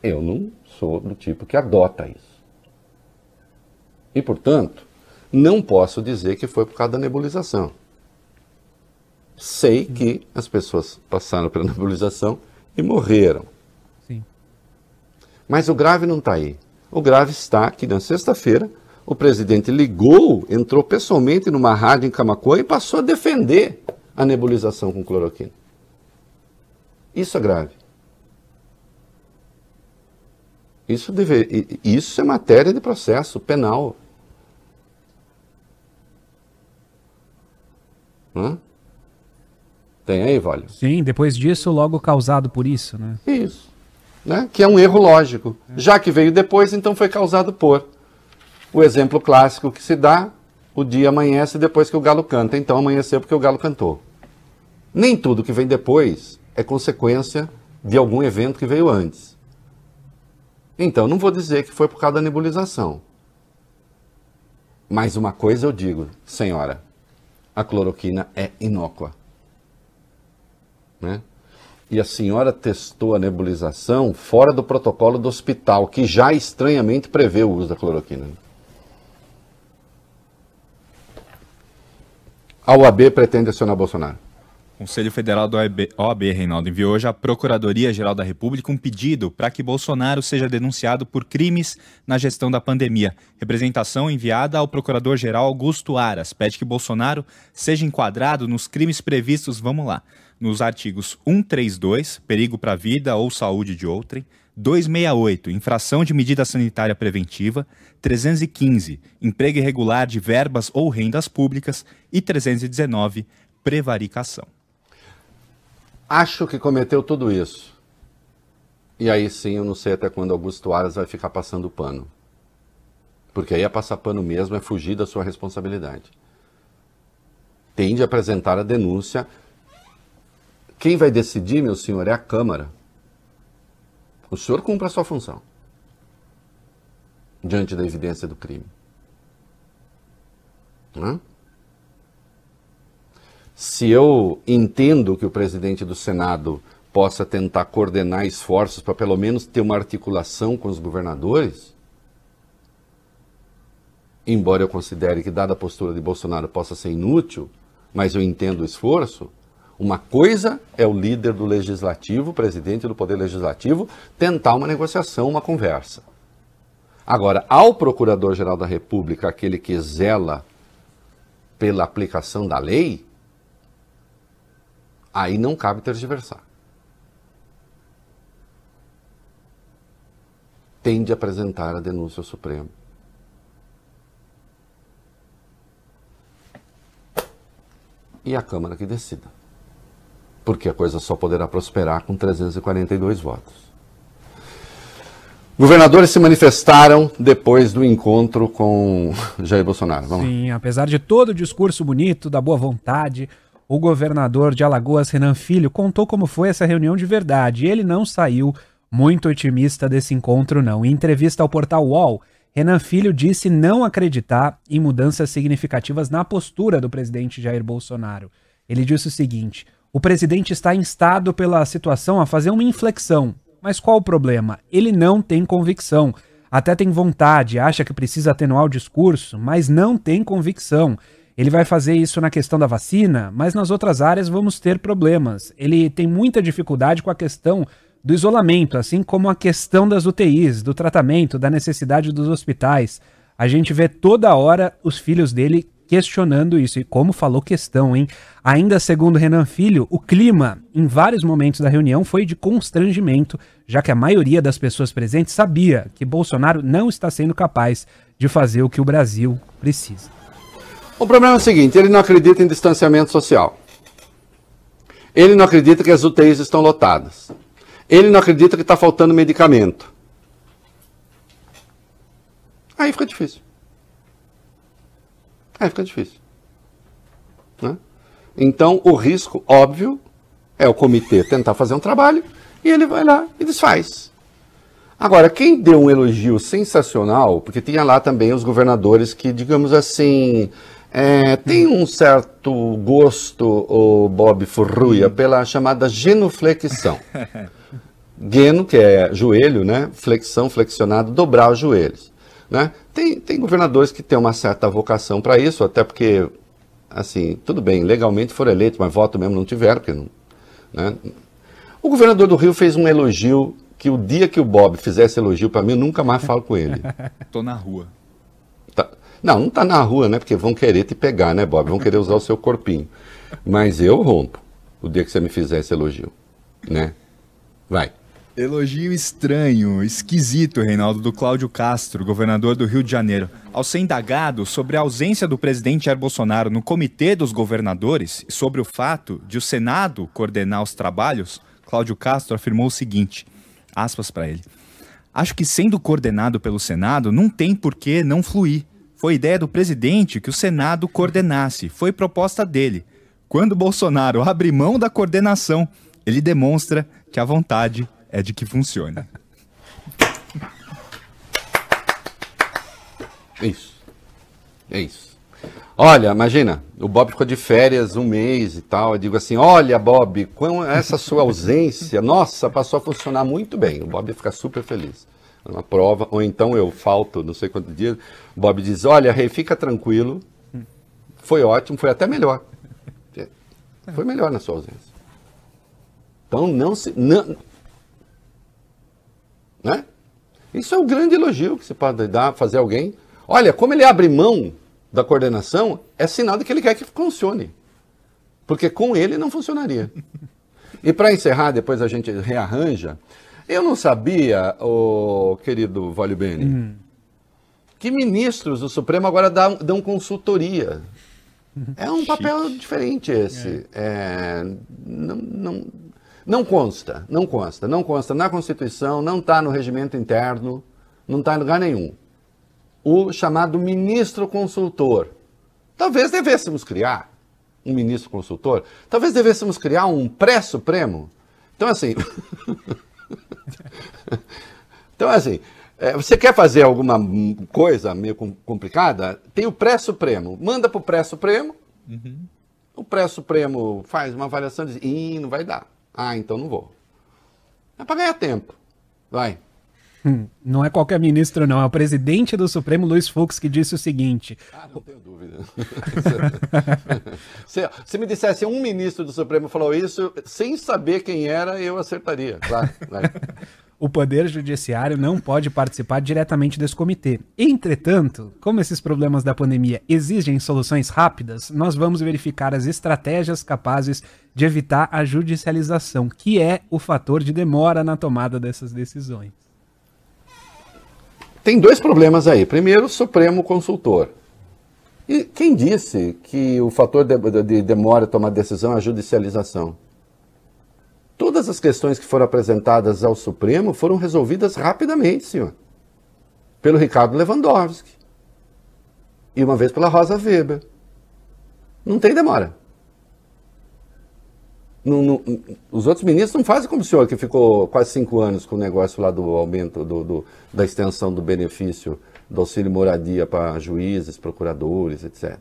Eu não sou do tipo que adota isso. E, portanto, não posso dizer que foi por causa da nebulização. Sei que as pessoas passaram pela nebulização e morreram. Mas o grave não está aí. O grave está que na sexta-feira o presidente ligou, entrou pessoalmente numa rádio em Camacuã e passou a defender a nebulização com cloroquina. Isso é grave. Isso, deve, isso é matéria de processo penal. Hã? Tem aí, Vale? Sim, depois disso, logo causado por isso, né? Isso né? que é um erro lógico. Já que veio depois, então foi causado por. O exemplo clássico que se dá, o dia amanhece depois que o galo canta, então amanheceu porque o galo cantou. Nem tudo que vem depois é consequência de algum evento que veio antes. Então, não vou dizer que foi por causa da nebulização. Mas uma coisa eu digo, senhora, a cloroquina é inócua. Né? E a senhora testou a nebulização fora do protocolo do hospital, que já estranhamente prevê o uso da cloroquina. A UAB pretende acionar Bolsonaro. O Conselho Federal do OAB, OAB, Reinaldo, enviou hoje à Procuradoria-Geral da República um pedido para que Bolsonaro seja denunciado por crimes na gestão da pandemia. Representação enviada ao Procurador-Geral Augusto Aras pede que Bolsonaro seja enquadrado nos crimes previstos, vamos lá, nos artigos 132, perigo para a vida ou saúde de outrem, 268, infração de medida sanitária preventiva, 315, emprego irregular de verbas ou rendas públicas e 319, prevaricação. Acho que cometeu tudo isso. E aí sim, eu não sei até quando Augusto Aras vai ficar passando pano. Porque aí é passar pano mesmo, é fugir da sua responsabilidade. Tem de apresentar a denúncia. Quem vai decidir, meu senhor, é a Câmara. O senhor cumpre a sua função diante da evidência do crime. Hã? Se eu entendo que o presidente do Senado possa tentar coordenar esforços para pelo menos ter uma articulação com os governadores, embora eu considere que, dada a postura de Bolsonaro, possa ser inútil, mas eu entendo o esforço. Uma coisa é o líder do legislativo, presidente do Poder Legislativo, tentar uma negociação, uma conversa. Agora, ao Procurador-Geral da República, aquele que zela pela aplicação da lei, Aí não cabe tergiversar. Tem de apresentar a denúncia ao Supremo. E a Câmara que decida. Porque a coisa só poderá prosperar com 342 votos. Governadores se manifestaram depois do encontro com Jair Bolsonaro. Vamos Sim, apesar de todo o discurso bonito, da boa vontade, o governador de Alagoas, Renan Filho, contou como foi essa reunião de verdade. Ele não saiu muito otimista desse encontro, não. Em entrevista ao portal UOL, Renan Filho disse não acreditar em mudanças significativas na postura do presidente Jair Bolsonaro. Ele disse o seguinte: o presidente está instado pela situação a fazer uma inflexão. Mas qual o problema? Ele não tem convicção. Até tem vontade, acha que precisa atenuar o discurso, mas não tem convicção. Ele vai fazer isso na questão da vacina, mas nas outras áreas vamos ter problemas. Ele tem muita dificuldade com a questão do isolamento, assim como a questão das UTIs, do tratamento, da necessidade dos hospitais. A gente vê toda hora os filhos dele questionando isso. E como falou questão, hein? Ainda segundo Renan Filho, o clima em vários momentos da reunião foi de constrangimento, já que a maioria das pessoas presentes sabia que Bolsonaro não está sendo capaz de fazer o que o Brasil precisa. O problema é o seguinte: ele não acredita em distanciamento social. Ele não acredita que as UTIs estão lotadas. Ele não acredita que está faltando medicamento. Aí fica difícil. Aí fica difícil. Né? Então, o risco, óbvio, é o comitê tentar fazer um trabalho e ele vai lá e desfaz. Agora, quem deu um elogio sensacional, porque tinha lá também os governadores que, digamos assim, é, tem um certo gosto, o Bob Furruia, pela chamada genuflexão. Geno, que é joelho, né? Flexão, flexionado, dobrar os joelhos. Né? Tem, tem governadores que têm uma certa vocação para isso, até porque, assim, tudo bem, legalmente foram eleitos, mas voto mesmo não tiveram. Porque não, né? O governador do Rio fez um elogio que o dia que o Bob fizesse elogio para mim, eu nunca mais falo com ele. Tô na rua. Não, não está na rua, né? Porque vão querer te pegar, né, Bob? Vão querer usar o seu corpinho. Mas eu rompo o dia que você me fizer esse elogio, né? Vai. Elogio estranho, esquisito, Reinaldo, do Cláudio Castro, governador do Rio de Janeiro. Ao ser indagado sobre a ausência do presidente Jair Bolsonaro no Comitê dos Governadores e sobre o fato de o Senado coordenar os trabalhos, Cláudio Castro afirmou o seguinte, aspas para ele, Acho que sendo coordenado pelo Senado, não tem por que não fluir. Foi ideia do presidente que o Senado coordenasse, foi proposta dele. Quando Bolsonaro abre mão da coordenação, ele demonstra que a vontade é de que funcione. Isso. É isso. Olha, imagina, o Bob ficou de férias um mês e tal. Eu digo assim: olha, Bob, com essa sua ausência, nossa, passou a funcionar muito bem. O Bob fica super feliz uma prova, ou então eu falto não sei quantos dias. Bob diz: Olha, Rei, fica tranquilo, foi ótimo, foi até melhor. Foi melhor na sua ausência. Então não se. Não, né? Isso é um grande elogio que se pode dar, fazer alguém. Olha, como ele abre mão da coordenação, é sinal de que ele quer que funcione. Porque com ele não funcionaria. E para encerrar, depois a gente rearranja. Eu não sabia, o querido Vale Bene, que ministros do Supremo agora dão, dão consultoria. É um papel diferente esse. É, não, não, não consta, não consta, não consta na Constituição, não está no regimento interno, não está em lugar nenhum. O chamado ministro consultor. Talvez devêssemos criar um ministro consultor, talvez devêssemos criar um pré-supremo. Então, assim. então, assim, é, você quer fazer alguma coisa meio com- complicada? Tem o pré-supremo. Manda para o pré-supremo. O pré-supremo faz uma avaliação e diz: Ih, não vai dar. Ah, então não vou. É para ganhar tempo. Vai. Hum, Não é qualquer ministro, não. É o presidente do Supremo, Luiz Fux, que disse o seguinte: Ah, não tenho dúvida. se, se me dissesse um ministro do Supremo falou isso, sem saber quem era, eu acertaria. Claro. vai. O Poder Judiciário não pode participar diretamente desse comitê. Entretanto, como esses problemas da pandemia exigem soluções rápidas, nós vamos verificar as estratégias capazes de evitar a judicialização, que é o fator de demora na tomada dessas decisões. Tem dois problemas aí. Primeiro, o Supremo Consultor. E quem disse que o fator de, de- de demora em tomar decisão é a judicialização? Todas as questões que foram apresentadas ao Supremo foram resolvidas rapidamente, senhor. Pelo Ricardo Lewandowski. E uma vez pela Rosa Weber. Não tem demora. Os outros ministros não fazem como o senhor, que ficou quase cinco anos com o negócio lá do aumento, do, do- da extensão do benefício do auxílio moradia para juízes, procuradores, etc.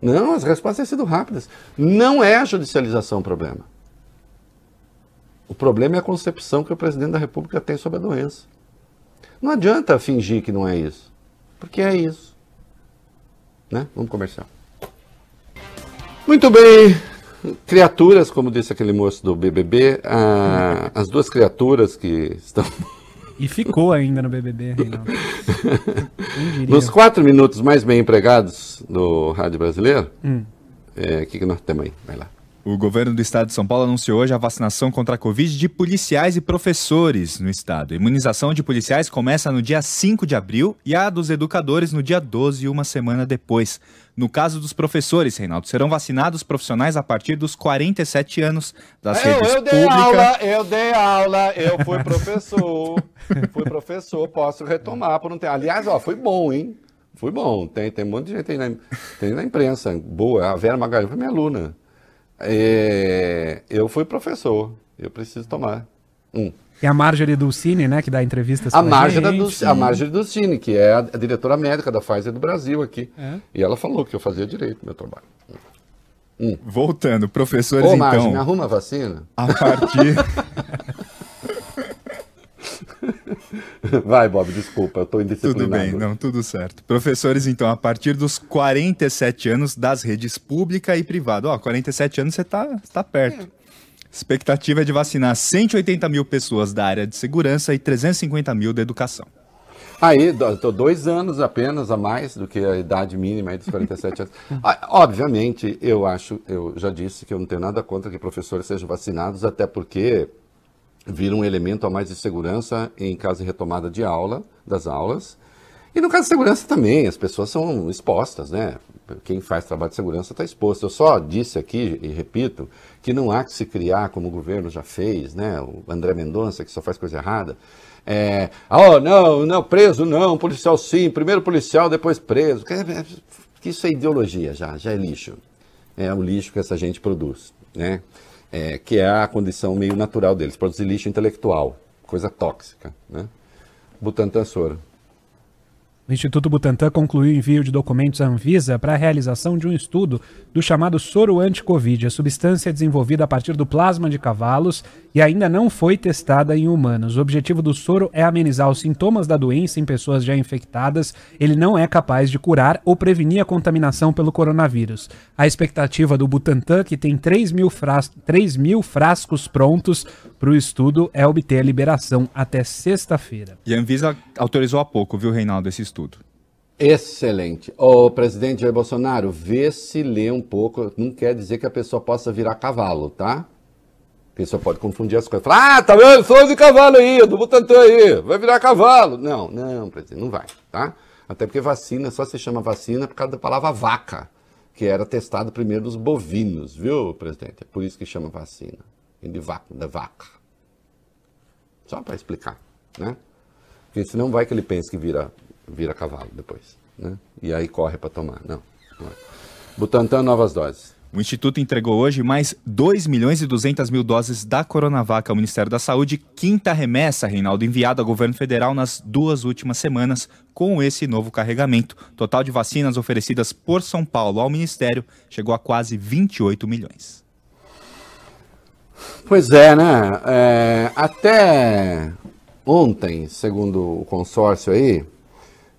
Não, as respostas têm sido rápidas. Não é a judicialização o problema. O problema é a concepção que o presidente da República tem sobre a doença. Não adianta fingir que não é isso, porque é isso. Né? Vamos comercial. Muito bem, criaturas, como disse aquele moço do BBB, ah, as duas criaturas que estão E ficou ainda no BBB, Reinaldo. Nos quatro minutos mais bem empregados do rádio brasileiro. Hum. É, O que, que nós temos aí? Vai lá. O governo do estado de São Paulo anunciou hoje a vacinação contra a Covid de policiais e professores no estado. A imunização de policiais começa no dia 5 de abril e a dos educadores no dia 12, uma semana depois. No caso dos professores, Reinaldo, serão vacinados profissionais a partir dos 47 anos das redes eu dei pública. aula, eu dei aula, eu fui professor, fui professor, posso retomar por um tempo. Aliás, ó, foi bom, hein? Foi bom. Tem, tem um monte de gente aí na, tem na imprensa. Boa, a Vera Magalhães foi minha aluna. É, eu fui professor, eu preciso tomar. Um. Tem a Marjorie Dulcine, né, que dá entrevistas A Marjorie, gente. do, a Marjorie Dulcine, que é a, a diretora médica da Pfizer do Brasil aqui. É. E ela falou que eu fazia direito no meu trabalho. Voltando, professores Ô, me então. arruma a vacina? A partir. Vai, Bob, desculpa, eu estou Tudo indisciplinado. bem, não, tudo certo. Professores, então, a partir dos 47 anos das redes pública e privada. Ó, 47 anos você tá, tá perto. Expectativa é de vacinar 180 mil pessoas da área de segurança e 350 mil da educação. Aí, tô dois anos apenas a mais do que a idade mínima aí dos 47 anos. Ah, Obviamente, eu acho, eu já disse que eu não tenho nada contra que professores sejam vacinados, até porque vira um elemento a mais de segurança em caso de retomada de aula, das aulas. E no caso de segurança também, as pessoas são expostas, né? Quem faz trabalho de segurança está exposto. Eu só disse aqui, e repito, que não há que se criar, como o governo já fez, né? O André Mendonça, que só faz coisa errada. É, oh, não, não, preso não, policial sim, primeiro policial, depois preso. Que- Isso é ideologia já, já é lixo. É o lixo que essa gente produz, né? É, que é a condição meio natural deles, produzir lixo intelectual, coisa tóxica, né? Butantan Soro. O Instituto Butantan concluiu o envio de documentos à Anvisa para a realização de um estudo do chamado soro anti-Covid, a substância desenvolvida a partir do plasma de cavalos e ainda não foi testada em humanos. O objetivo do soro é amenizar os sintomas da doença em pessoas já infectadas. Ele não é capaz de curar ou prevenir a contaminação pelo coronavírus. A expectativa do Butantan, que tem 3 mil, fras 3 mil frascos prontos para o estudo, é obter a liberação até sexta-feira. E a Anvisa autorizou há pouco, viu, Reinaldo, esse estudo. Excelente. Ô, presidente Jair Bolsonaro, vê se lê um pouco. Não quer dizer que a pessoa possa virar cavalo, tá? A pessoa pode confundir as coisas. Falar, ah, tá vendo? Sou de cavalo aí, do Butantan aí, vai virar cavalo. Não, não, presidente, não vai, tá? Até porque vacina só se chama vacina por causa da palavra vaca, que era testado primeiro nos bovinos, viu, presidente? É por isso que chama vacina. De vaca, da vaca. Só para explicar, né? Porque senão vai que ele pense que vira vira cavalo depois, né? E aí corre para tomar. Não. não é. Butantan, novas doses. O Instituto entregou hoje mais 2 milhões e 200 mil doses da Coronavac ao Ministério da Saúde, quinta remessa, Reinaldo, enviada ao governo federal nas duas últimas semanas com esse novo carregamento. Total de vacinas oferecidas por São Paulo ao Ministério chegou a quase 28 milhões. Pois é, né? É, até ontem, segundo o consórcio aí,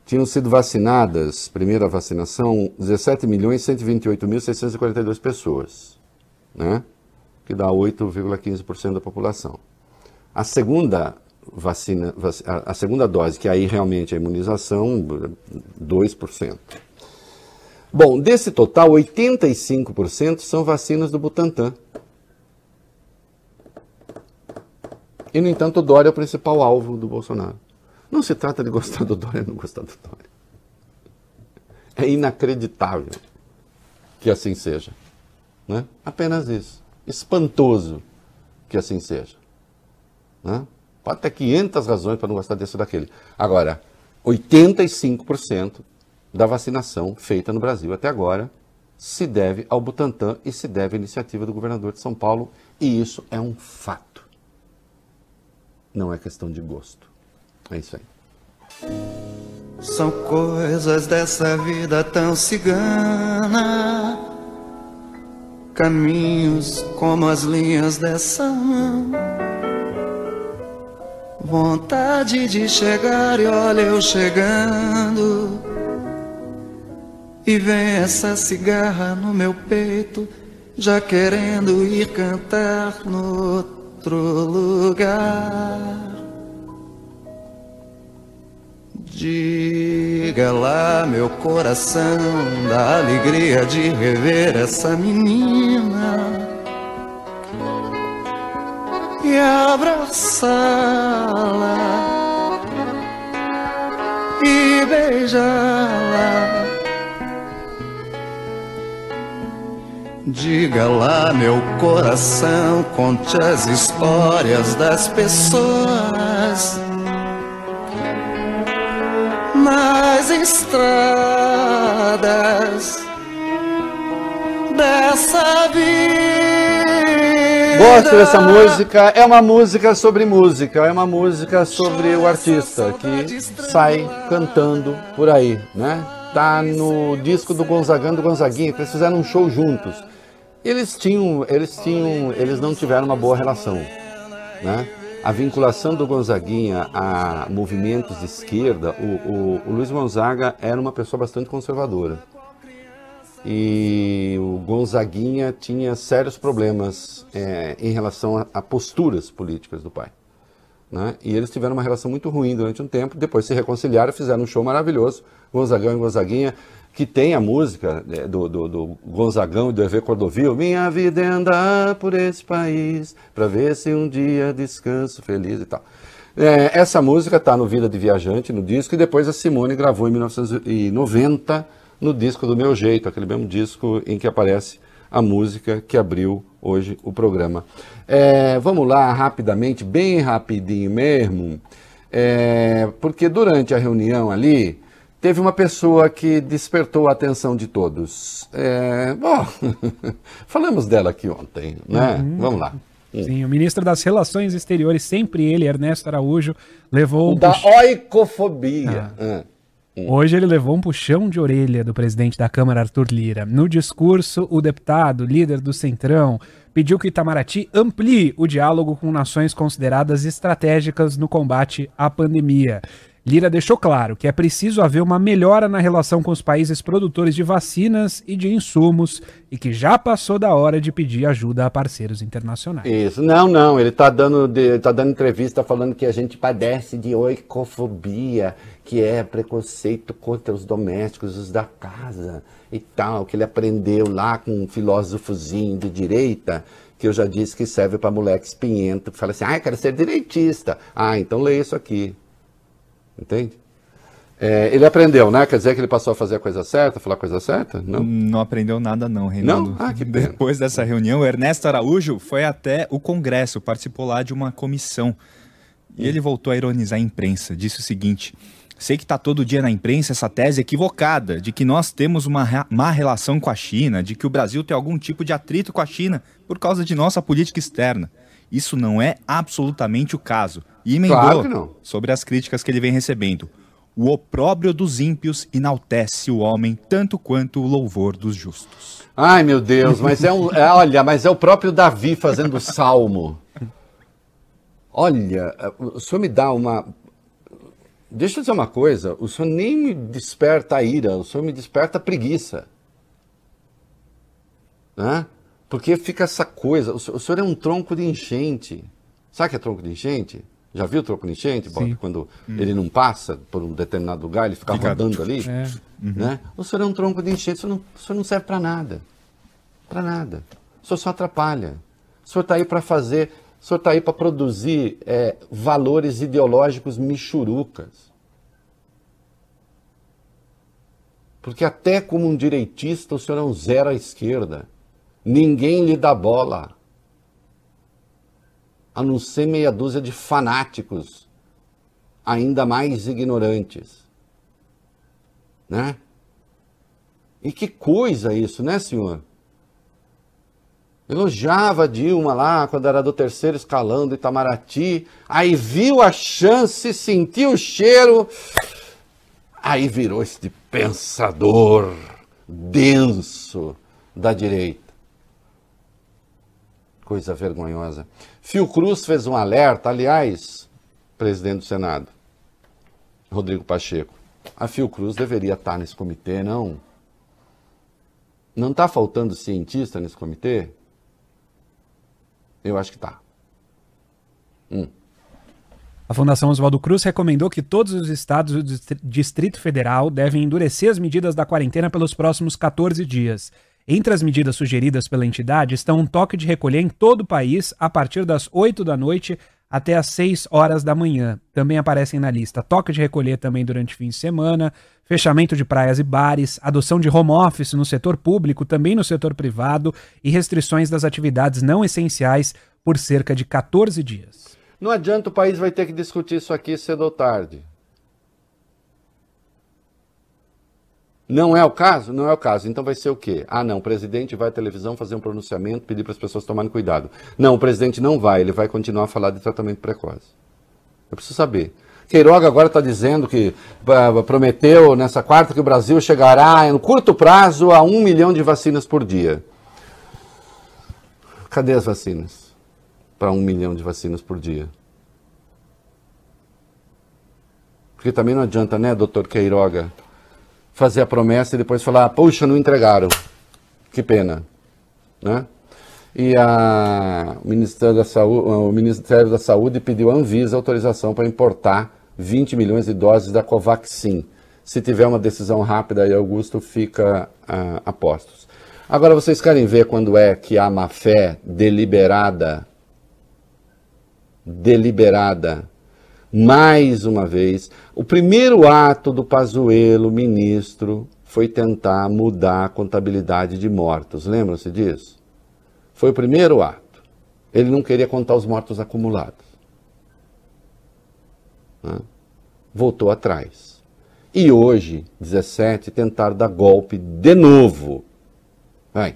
tinham sido vacinadas, primeira vacinação, 17 milhões 128.642 pessoas, né? que dá 8,15% da população. A segunda vacina, a segunda dose, que aí realmente é a imunização, 2%. Bom, desse total, 85% são vacinas do Butantan. E, no entanto, o Dória é o principal alvo do Bolsonaro. Não se trata de gostar do Dória ou não gostar do Dória. É inacreditável que assim seja. Né? Apenas isso. Espantoso que assim seja. Né? Pode ter 500 razões para não gostar desse ou daquele. Agora, 85% da vacinação feita no Brasil até agora se deve ao Butantan e se deve à iniciativa do governador de São Paulo, e isso é um fato. Não é questão de gosto. É isso aí. São coisas dessa vida tão cigana, caminhos como as linhas dessa mão. Vontade de chegar e olha eu chegando. E vem essa cigarra no meu peito, já querendo ir cantar no outro lugar. Diga lá, meu coração, da alegria de rever essa menina. E abraçá-la. E beijá-la. Diga lá, meu coração, conte as histórias das pessoas nas estradas dessa vida. Gosto dessa música. É uma música sobre música, é uma música sobre o artista que sai cantando por aí, né? Tá no disco do Gonzagão do Gonzaguinha, eles fizeram um show juntos. Eles tinham, eles tinham, eles não tiveram uma boa relação, né? A vinculação do Gonzaguinha a movimentos de esquerda, o, o, o, Luiz Gonzaga era uma pessoa bastante conservadora. E o Gonzaguinha tinha sérios problemas é, em relação a, a, posturas políticas do pai. Né? E eles tiveram uma relação muito ruim durante um tempo, depois se reconciliaram, fizeram um show maravilhoso, Gonzagão e Gonzaguinha, que tem a música né, do, do, do, Gonzagão e do Hervé Cordovil, Minha vida é andar por esse país, para ver se um dia descanso feliz e tal. É, essa música está no Vida de Viajante, no disco, e depois a Simone gravou em 1990 no disco do Meu Jeito, aquele mesmo disco em que aparece a música que abriu hoje o programa. É, vamos lá, rapidamente, bem rapidinho mesmo, é, porque durante a reunião ali, teve uma pessoa que despertou a atenção de todos. É, bom, falamos dela aqui ontem, né? Uhum. Vamos lá. Hum. Sim, o ministro das Relações Exteriores, sempre ele, Ernesto Araújo, levou... O da oicofobia. Ah. Hoje ele levou um puxão de orelha do presidente da Câmara, Arthur Lira. No discurso, o deputado, líder do Centrão, pediu que Itamaraty amplie o diálogo com nações consideradas estratégicas no combate à pandemia. Lira deixou claro que é preciso haver uma melhora na relação com os países produtores de vacinas e de insumos e que já passou da hora de pedir ajuda a parceiros internacionais. Isso, não, não, ele está dando, tá dando entrevista falando que a gente padece de oicofobia, que é preconceito contra os domésticos, os da casa e tal, que ele aprendeu lá com um filósofozinho de direita, que eu já disse que serve para moleque espinhento, que fala assim, ah, eu quero ser direitista. Ah, então lê isso aqui. Entende? É, ele aprendeu, né? Quer dizer que ele passou a fazer a coisa certa, falar a coisa certa? Não. Não aprendeu nada não, Reinaldo. Não? Ah, que pena. Depois dessa reunião, o Ernesto Araújo foi até o Congresso, participou lá de uma comissão. E ele voltou a ironizar a imprensa. Disse o seguinte: Sei que está todo dia na imprensa essa tese equivocada de que nós temos uma má relação com a China, de que o Brasil tem algum tipo de atrito com a China por causa de nossa política externa. Isso não é absolutamente o caso. E emendou Claro sobre as críticas que ele vem recebendo. O opróbrio dos ímpios enaltece o homem tanto quanto o louvor dos justos. Ai, meu Deus, mas é um. é, olha, mas é o próprio Davi fazendo salmo. Olha, o senhor me dá uma. Deixa eu dizer uma coisa, o senhor nem me desperta a ira, o senhor me desperta a preguiça. Né? Porque fica essa coisa, o senhor, o é um tronco de enchente. Sabe o que é tronco de enchente? Já viu tronco de enchente? Sim. Quando ele não passa por um determinado lugar, ele fica Fica- rodando ali. É. Né? O senhor é um tronco de enchente, o senhor não, o senhor não serve para nada. Para nada. O senhor só atrapalha. O senhor está aí para fazer, o senhor está aí para produzir é, valores ideológicos michurucas. Porque até como um direitista, o senhor é um zero à esquerda. Ninguém lhe dá bola. A não ser meia dúzia de fanáticos, ainda mais ignorantes. Né? E que coisa isso, né, senhor? Elogiava Dilma lá quando era do terceiro escalão do Itamaraty, aí viu a chance, sentiu o cheiro, aí virou este pensador denso da direita. Coisa vergonhosa. Fiocruz fez um alerta, aliás, presidente do Senado, Rodrigo Pacheco. A Fiocruz deveria estar nesse comitê, não? Não está faltando cientista nesse comitê? Eu acho que tá. A Fundação Oswaldo Cruz recomendou que todos os estados do Distri- Distrito Federal devem endurecer as medidas da quarentena pelos próximos 14 dias. Entre as medidas sugeridas pela entidade estão um toque de recolher em todo o país a partir das 8 da noite até as 6 horas da manhã. Também aparecem na lista toque de recolher também durante fim de semana, fechamento de praias e bares, adoção de home office no setor público, também no setor privado e restrições das atividades não essenciais por cerca de 14 dias. Não adianta, o país vai ter que discutir isso aqui cedo ou tarde. Não é o caso? Não é o caso. Então vai ser o quê? Ah, não, o presidente vai à televisão fazer um pronunciamento, pedir para as pessoas tomarem cuidado. Não, o presidente não vai, ele vai continuar a falar de tratamento precoce. Eu preciso saber. Queiroga agora está dizendo que ah, prometeu nessa quarta que o Brasil chegará, no curto prazo, a um milhão de vacinas por dia. Cadê as vacinas? Para um milhão de vacinas por dia. Porque também não adianta, né, doutor Queiroga, fazer a promessa e depois falar, puxa, não entregaram. Que pena. Né? E a, o, Ministério da Saúde, o Ministério da Saúde pediu à Anvisa autorização para importar 20 milhões de doses da Covaxin. Se tiver uma decisão rápida aí, Augusto, fica ah, a postos. Agora, vocês querem ver quando é que há má fé deliberada, deliberada, mais uma vez, o primeiro ato do Pazuello, ministro, foi tentar mudar a contabilidade de mortos. Lembram-se disso? Foi o primeiro ato. Ele não queria contar os mortos acumulados. Né? Voltou atrás. E hoje, 17, tentaram dar golpe de novo. Vai.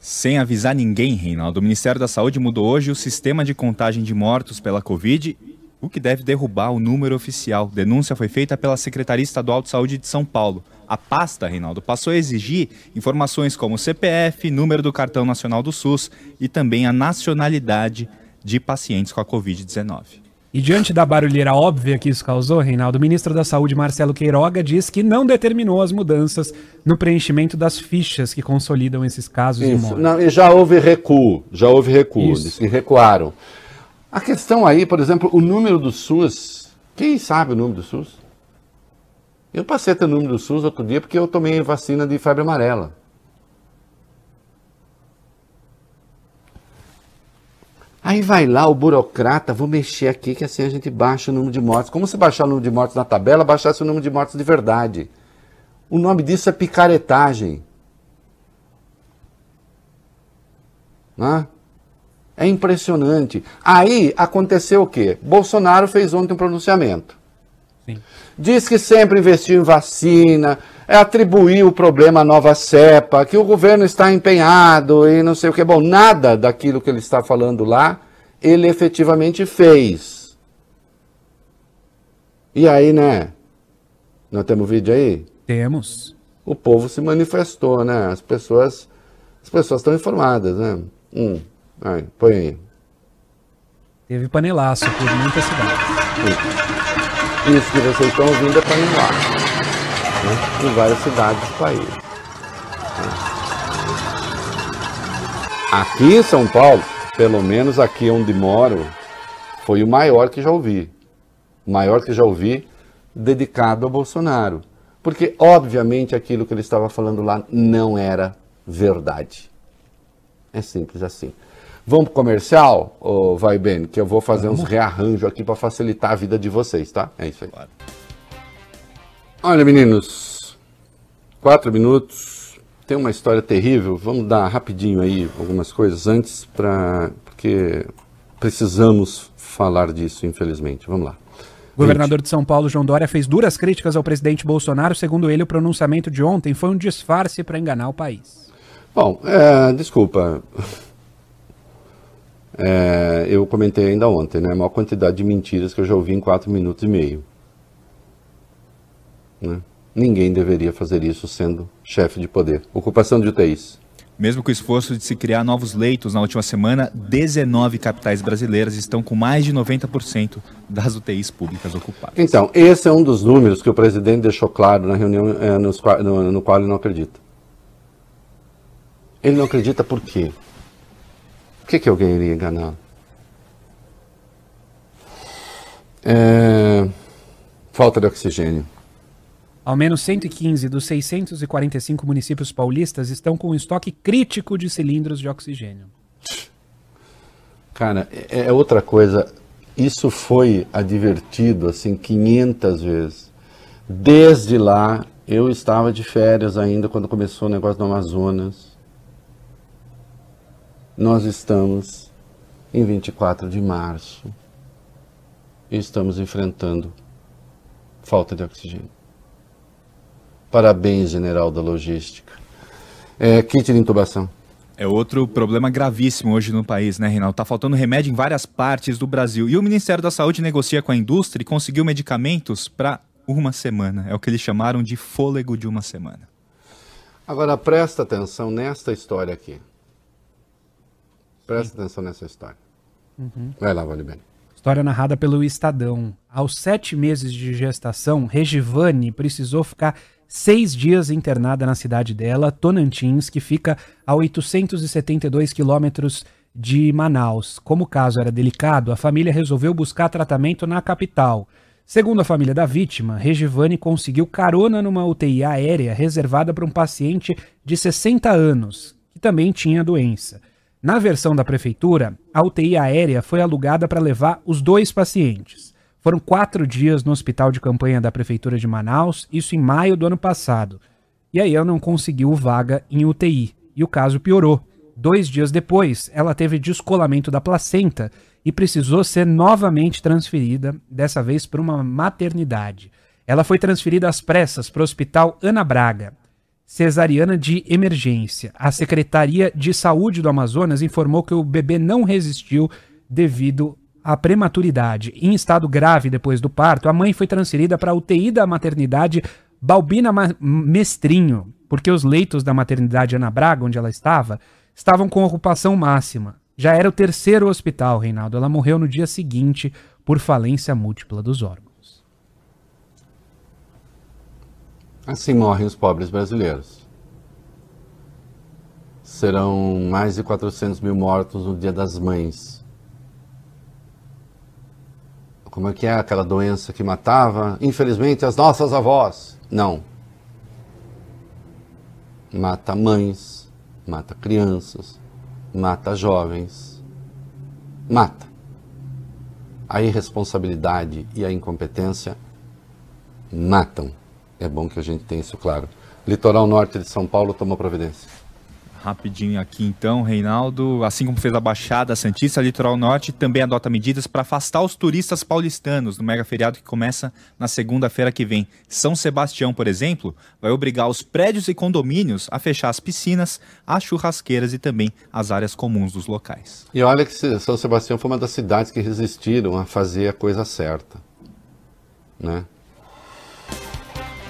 Sem avisar ninguém, Reinaldo, o Ministério da Saúde mudou hoje o sistema de contagem de mortos pela Covid o que deve derrubar o número oficial. Denúncia foi feita pela Secretaria Estadual de Saúde de São Paulo. A pasta, Reinaldo, passou a exigir informações como CPF, número do cartão nacional do SUS e também a nacionalidade de pacientes com a Covid-19. E diante da barulheira óbvia que isso causou, Reinaldo, o ministro da Saúde, Marcelo Queiroga, diz que não determinou as mudanças no preenchimento das fichas que consolidam esses casos e Isso. mortes. Não, e já houve recuo, já houve recuo, Isso. que recuaram. A questão aí, por exemplo, o número do SUS. Quem sabe o número do SUS? Eu passei a ter o número do SUS outro dia porque eu tomei vacina de febre amarela. Aí vai lá o burocrata, vou mexer aqui que assim a gente baixa o número de mortes. Como se baixar o número de mortes na tabela, baixasse o número de mortes de verdade. O nome disso é picaretagem. né? É impressionante. Aí aconteceu o quê? Bolsonaro fez ontem um pronunciamento. Sim. Diz que sempre investiu em vacina, é, atribuiu o problema à nova cepa, que o governo está empenhado e não sei o que. Bom, nada daquilo que ele está falando lá, ele efetivamente fez. E aí, né? Nós temos vídeo aí? Temos. o povo se manifestou, né? As pessoas, as pessoas estão informadas, né? Hum, aí, põe aí. Teve panelaço por muitas cidades. Isso que vocês estão ouvindo é Panelá, né? em várias cidades do país. né? Aqui em São Paulo, pelo menos aqui onde moro, foi o maior que já ouvi. O maior que já ouvi dedicado a Bolsonaro. Porque, obviamente, aquilo que ele estava falando lá não era verdade. É simples assim. Vamos pro comercial, ô Vai Ben, que eu vou fazer uns rearranjos aqui para facilitar a vida de vocês, tá? É isso aí. Olha, meninos, quatro minutos. Tem uma história terrível. Vamos dar rapidinho aí algumas coisas antes, pra, porque precisamos falar disso, infelizmente. Vamos lá. O governador de São Paulo, João Dória, fez duras críticas ao presidente Bolsonaro. Segundo ele, o pronunciamento de ontem foi um disfarce para enganar o país. Bom, é, desculpa. É, eu comentei ainda ontem, né? A maior quantidade de mentiras que eu já ouvi em quatro minutos e meio. Né? Ninguém deveria fazer isso sendo chefe de poder. Ocupação de UTIs. Mesmo com o esforço de se criar novos leitos na última semana, 19 capitais brasileiras estão com mais de 90% das UTIs públicas ocupadas. Então, esse é um dos números que o presidente deixou claro na reunião é, nos no, no qual ele não acredita. Ele não acredita por quê? Que, que alguém iria enganá-lo? É, Falta de oxigênio. Ao menos 115 dos 645 municípios paulistas estão com um estoque crítico de cilindros de oxigênio. Cara, é, é outra coisa. Isso foi advertido assim 500 vezes. Desde lá, eu estava de férias ainda quando começou o negócio do Amazonas. Nós estamos em 24 de março e estamos enfrentando falta de oxigênio. Parabéns, general da logística. É, kit de intubação. É outro problema gravíssimo hoje no país, né, Reinaldo? Tá faltando remédio em várias partes do Brasil. E o Ministério da Saúde negocia com a indústria e conseguiu medicamentos para uma semana. É o que eles chamaram de fôlego de uma semana. Agora presta atenção nesta história aqui. Presta atenção nessa história. Vai lá, Vale bem. História narrada pelo Estadão. Aos sete meses de gestação, Regivane precisou ficar seis dias internada na cidade dela, Tonantins, que fica a 872 quilômetros de Manaus. Como o caso era delicado, a família resolveu buscar tratamento na capital. Segundo a família da vítima, Regivane conseguiu carona numa UTI aérea reservada para um paciente de 60 anos, que também tinha a doença. Na versão da prefeitura, a UTI aérea foi alugada para levar os dois pacientes. Foram quatro dias no hospital de campanha da prefeitura de Manaus, isso em maio do ano passado. E aí ela não conseguiu vaga em UTI. E o caso piorou. Dois dias depois, ela teve descolamento da placenta e precisou ser novamente transferida, dessa vez para uma maternidade. Ela foi transferida às pressas para o hospital Ana Braga cesariana de emergência. A Secretaria de Saúde do Amazonas informou que o bebê não resistiu devido à prematuridade. Em estado grave depois do parto, a mãe foi transferida para a UTI da maternidade Balbina Mestrinho, porque os leitos da maternidade Ana Braga, onde ela estava, estavam com ocupação máxima. Já era o terceiro hospital, Reinaldo. Ela morreu no dia seguinte por falência múltipla dos órgãos. Assim morrem os pobres brasileiros. Serão mais de 400 mil mortos no Dia das Mães. Como é que é aquela doença que matava, infelizmente, as nossas avós? Não. Mata mães, mata crianças, mata jovens. Mata. A irresponsabilidade e a incompetência matam. É bom que a gente tenha isso claro. Litoral norte de São Paulo tomou providência. Rapidinho aqui então, Reinaldo. Assim como fez a Baixada Santista, a Litoral Norte também adota medidas para afastar os turistas paulistanos no mega feriado que começa na segunda-feira que vem. São Sebastião, por exemplo, vai obrigar os prédios e condomínios a fechar as piscinas, as churrasqueiras e também as áreas comuns dos locais. E olha que São Sebastião foi uma das cidades que resistiram a fazer a coisa certa. Né?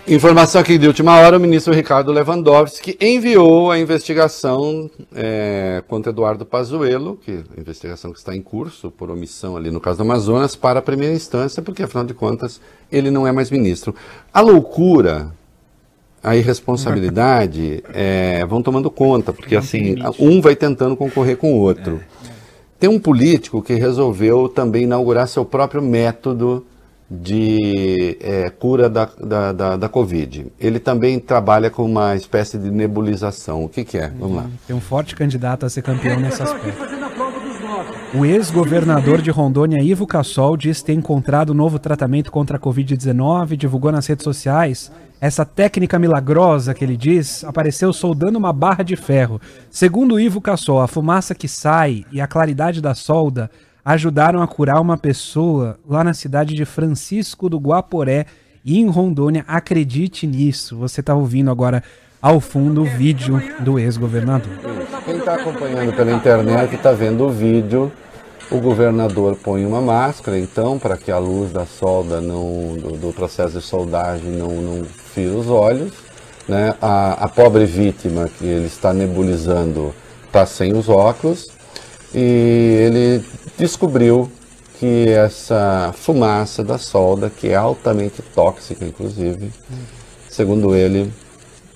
Informação aqui de última hora, o ministro Ricardo Lewandowski enviou a investigação é, contra Eduardo Pazuello, que a investigação que está em curso por omissão ali no caso do Amazonas, para a primeira instância, porque afinal de contas ele não é mais ministro. A loucura, a irresponsabilidade é, vão tomando conta, porque assim, um vai tentando concorrer com o outro. Tem um político que resolveu também inaugurar seu próprio método de é, cura da, da, da, da Covid. Ele também trabalha com uma espécie de nebulização. O que, que é? Vamos lá. Tem um forte candidato a ser campeão nesse aspecto. O ex-governador de Rondônia, Ivo Cassol, diz ter encontrado um novo tratamento contra a Covid-19, divulgou nas redes sociais. Essa técnica milagrosa que ele diz apareceu soldando uma barra de ferro. Segundo Ivo Cassol, a fumaça que sai e a claridade da solda ajudaram a curar uma pessoa lá na cidade de Francisco do Guaporé e em Rondônia. Acredite nisso. Você está ouvindo agora ao fundo o vídeo do ex-governador. Quem está acompanhando pela internet está vendo o vídeo. O governador põe uma máscara, então, para que a luz da solda não, do, do processo de soldagem não, não os olhos. Né? A, a pobre vítima que ele está nebulizando está sem os óculos. E ele descobriu que essa fumaça da solda, que é altamente tóxica, inclusive, segundo ele,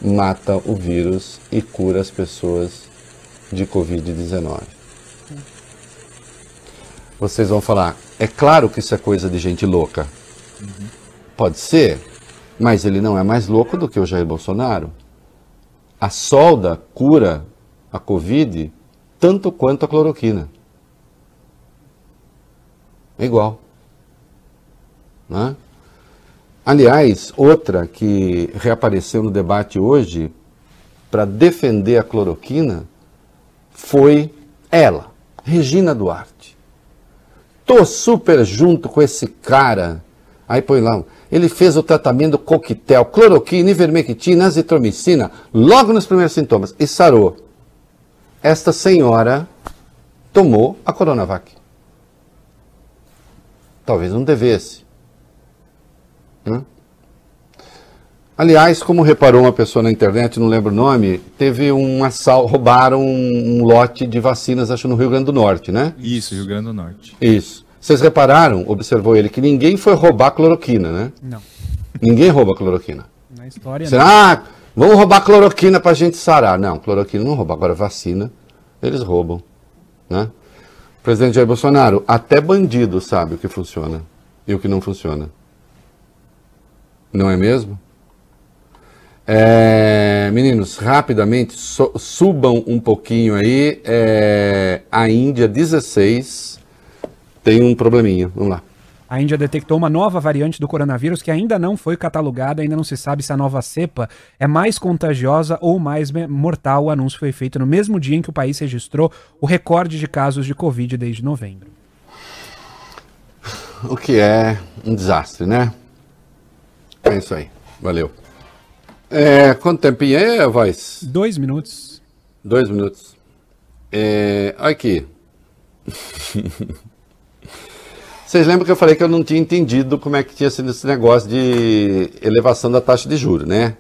mata o vírus e cura as pessoas de Covid-19. Vocês vão falar, é claro que isso é coisa de gente louca. Pode ser, mas ele não é mais louco do que o Jair Bolsonaro. A solda cura a Covid tanto quanto a cloroquina. É igual. Né? Aliás, outra que reapareceu no debate hoje para defender a cloroquina foi ela, Regina Duarte. Tô super junto com esse cara. Aí põe lá, ele fez o tratamento coquetel, cloroquina, ivermectina, azitromicina, logo nos primeiros sintomas, e sarou. Esta senhora tomou a Coronavac. Talvez não devesse. Né? Aliás, como reparou uma pessoa na internet, não lembro o nome, teve um assalto, roubaram um, lote de vacinas, acho no Rio Grande do Norte, né? Isso, Rio Grande do Norte. Isso. Vocês repararam, observou ele, que ninguém foi roubar cloroquina, né? Não. Ninguém rouba cloroquina. Na história, não. Será? Ah, vamos roubar cloroquina pra gente sarar. Não, cloroquina não rouba. Agora, vacina, eles roubam. Né? Presidente Jair Bolsonaro, até bandido sabe o que funciona e o que não funciona. Não é mesmo? É, meninos, rapidamente, so- subam um pouquinho aí. É, a Índia 16 tem um probleminha. Vamos lá. A Índia detectou uma nova variante do coronavírus que ainda não foi catalogada, ainda não se sabe se a nova cepa é mais contagiosa ou mais mortal. O anúncio foi feito no mesmo dia em que o país registrou o recorde de casos de Covid desde novembro. O que é um desastre, né? É isso aí. Valeu. É, quanto tempinho é, voz? Dois minutos. Dois minutos. É, aqui. Vocês lembram que eu falei que eu não tinha entendido como é que tinha sido esse negócio de elevação da taxa de juros, né?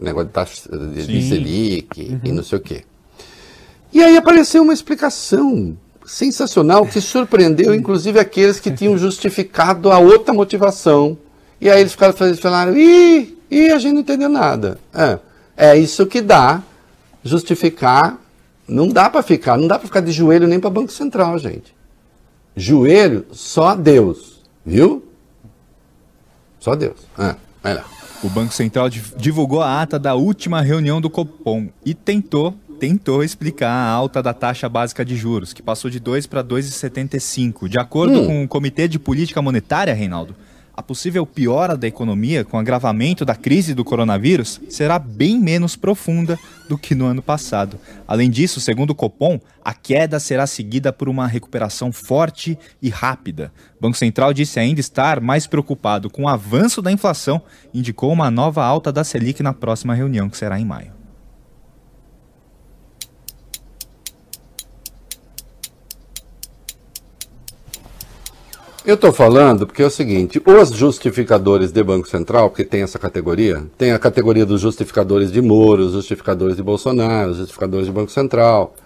Negócio de taxa de, de. Selic e não sei o quê. E aí apareceu uma explicação sensacional que surpreendeu, inclusive, aqueles que tinham justificado a outra motivação. E aí eles ficaram falaram, ih, ih, a gente não entendeu nada. É, é isso que dá justificar. Não dá para ficar, não dá para ficar de joelho nem para Banco Central, gente. Joelho, só Deus, viu? Só Deus. É, vai lá. O Banco Central div- divulgou a ata da última reunião do Copom e tentou, tentou explicar a alta da taxa básica de juros, que passou de 2 para 2,75. De acordo Hum. com o Comitê de Política Monetária, Reinaldo, a possível piora da economia com o agravamento da crise do coronavírus será bem menos profunda do que no ano passado. Além disso, segundo o Copom, a queda será seguida por uma recuperação forte e rápida. O Banco Central disse ainda estar mais preocupado com o avanço da inflação indicou uma nova alta da Selic na próxima reunião, que será em maio. Eu estou falando porque é o seguinte, os justificadores de Banco Central, porque tem essa categoria, tem a categoria dos justificadores de Moro, os justificadores de Bolsonaro, os justificadores de Banco Central.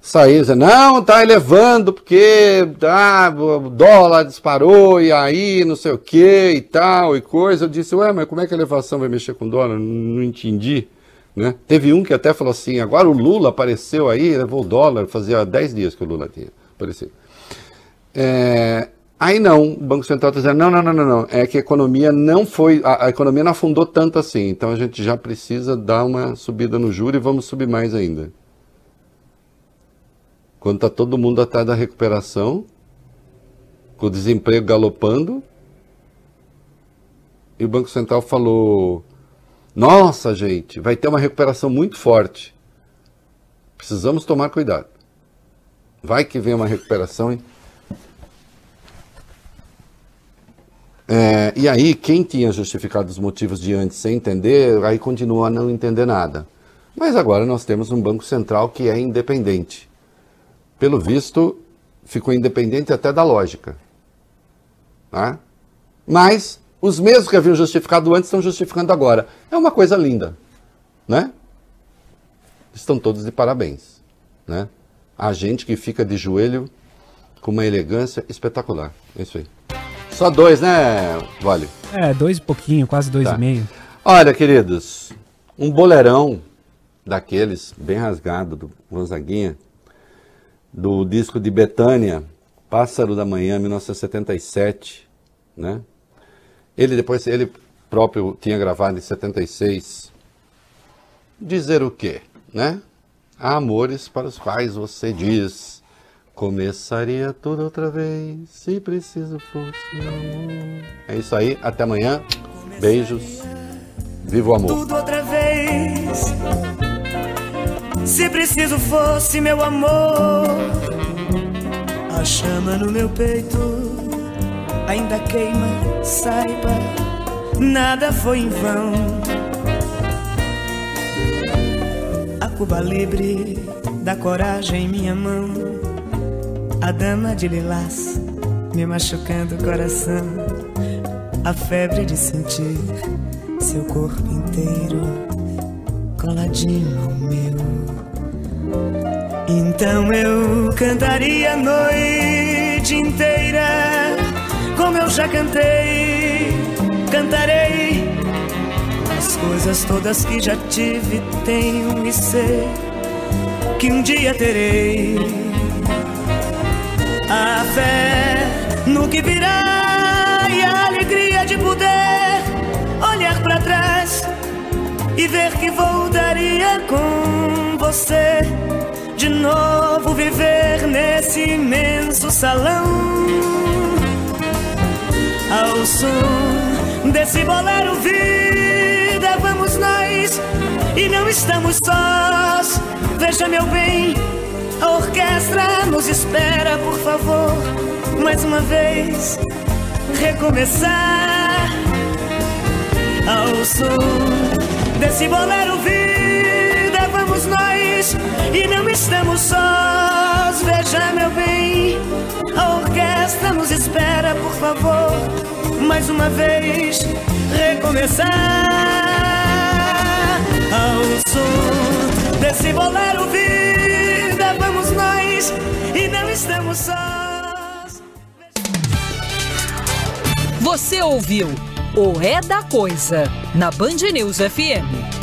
Saíram dizendo, não, tá elevando porque ah, o dólar disparou e aí não sei o que e tal e coisa. Eu disse, ué, mas como é que a elevação vai mexer com dólar? Não, não entendi. Né? Teve um que até falou assim, agora o Lula apareceu aí, levou o dólar, fazia 10 dias que o Lula tinha aparecido. É, aí não, o Banco Central está dizendo, não, não, não, não, não, é que a economia não foi, a, a economia não afundou tanto assim, então a gente já precisa dar uma subida no juro e vamos subir mais ainda. Quando está todo mundo atrás da recuperação, com o desemprego galopando, e o Banco Central falou, nossa gente, vai ter uma recuperação muito forte, precisamos tomar cuidado. Vai que vem uma recuperação, hein? É, e aí, quem tinha justificado os motivos de antes sem entender, aí continua a não entender nada. Mas agora nós temos um Banco Central que é independente. Pelo visto, ficou independente até da lógica. Tá? Mas os mesmos que haviam justificado antes estão justificando agora. É uma coisa linda. Né? Estão todos de parabéns. Né? A gente que fica de joelho com uma elegância espetacular. É isso aí. Só dois, né, Vale? É, dois e pouquinho, quase dois Tá. e meio. Olha, queridos, um boleirão daqueles, bem rasgado, do Gonzaguinha, do disco de Betânia, Pássaro da Manhã, 1977, né? Ele depois, ele próprio tinha gravado em 76. Dizer o quê, né? Há amores para os quais você diz Começaria tudo outra vez, se preciso fosse meu amor. É isso aí, até amanhã. Beijos. Viva o amor. tudo outra vez. Se preciso fosse meu amor, a chama no meu peito ainda queima, saiba, nada foi em vão. A Cuba Libre da coragem em minha mão, a dama de lilás me machucando o coração, a febre de sentir seu corpo inteiro coladinho ao meu. Então eu cantaria a noite inteira, como eu já cantei, cantarei as coisas todas que já tive, tenho e sei que um dia terei. A fé no que virá e a alegria de poder olhar pra trás e ver que voltaria com você de novo viver nesse imenso salão. Ao som desse bolero vida vamos nós. E não estamos sós. Veja meu bem a orquestra nos espera por favor mais uma vez recomeçar. Ao som desse bolero vida vamos nós. E não estamos sós veja meu bem. A orquestra nos espera mais uma vez recomeçar. Ao som desse bolero vida nós e não estamos sós Você ouviu o É da Coisa na Band News FM.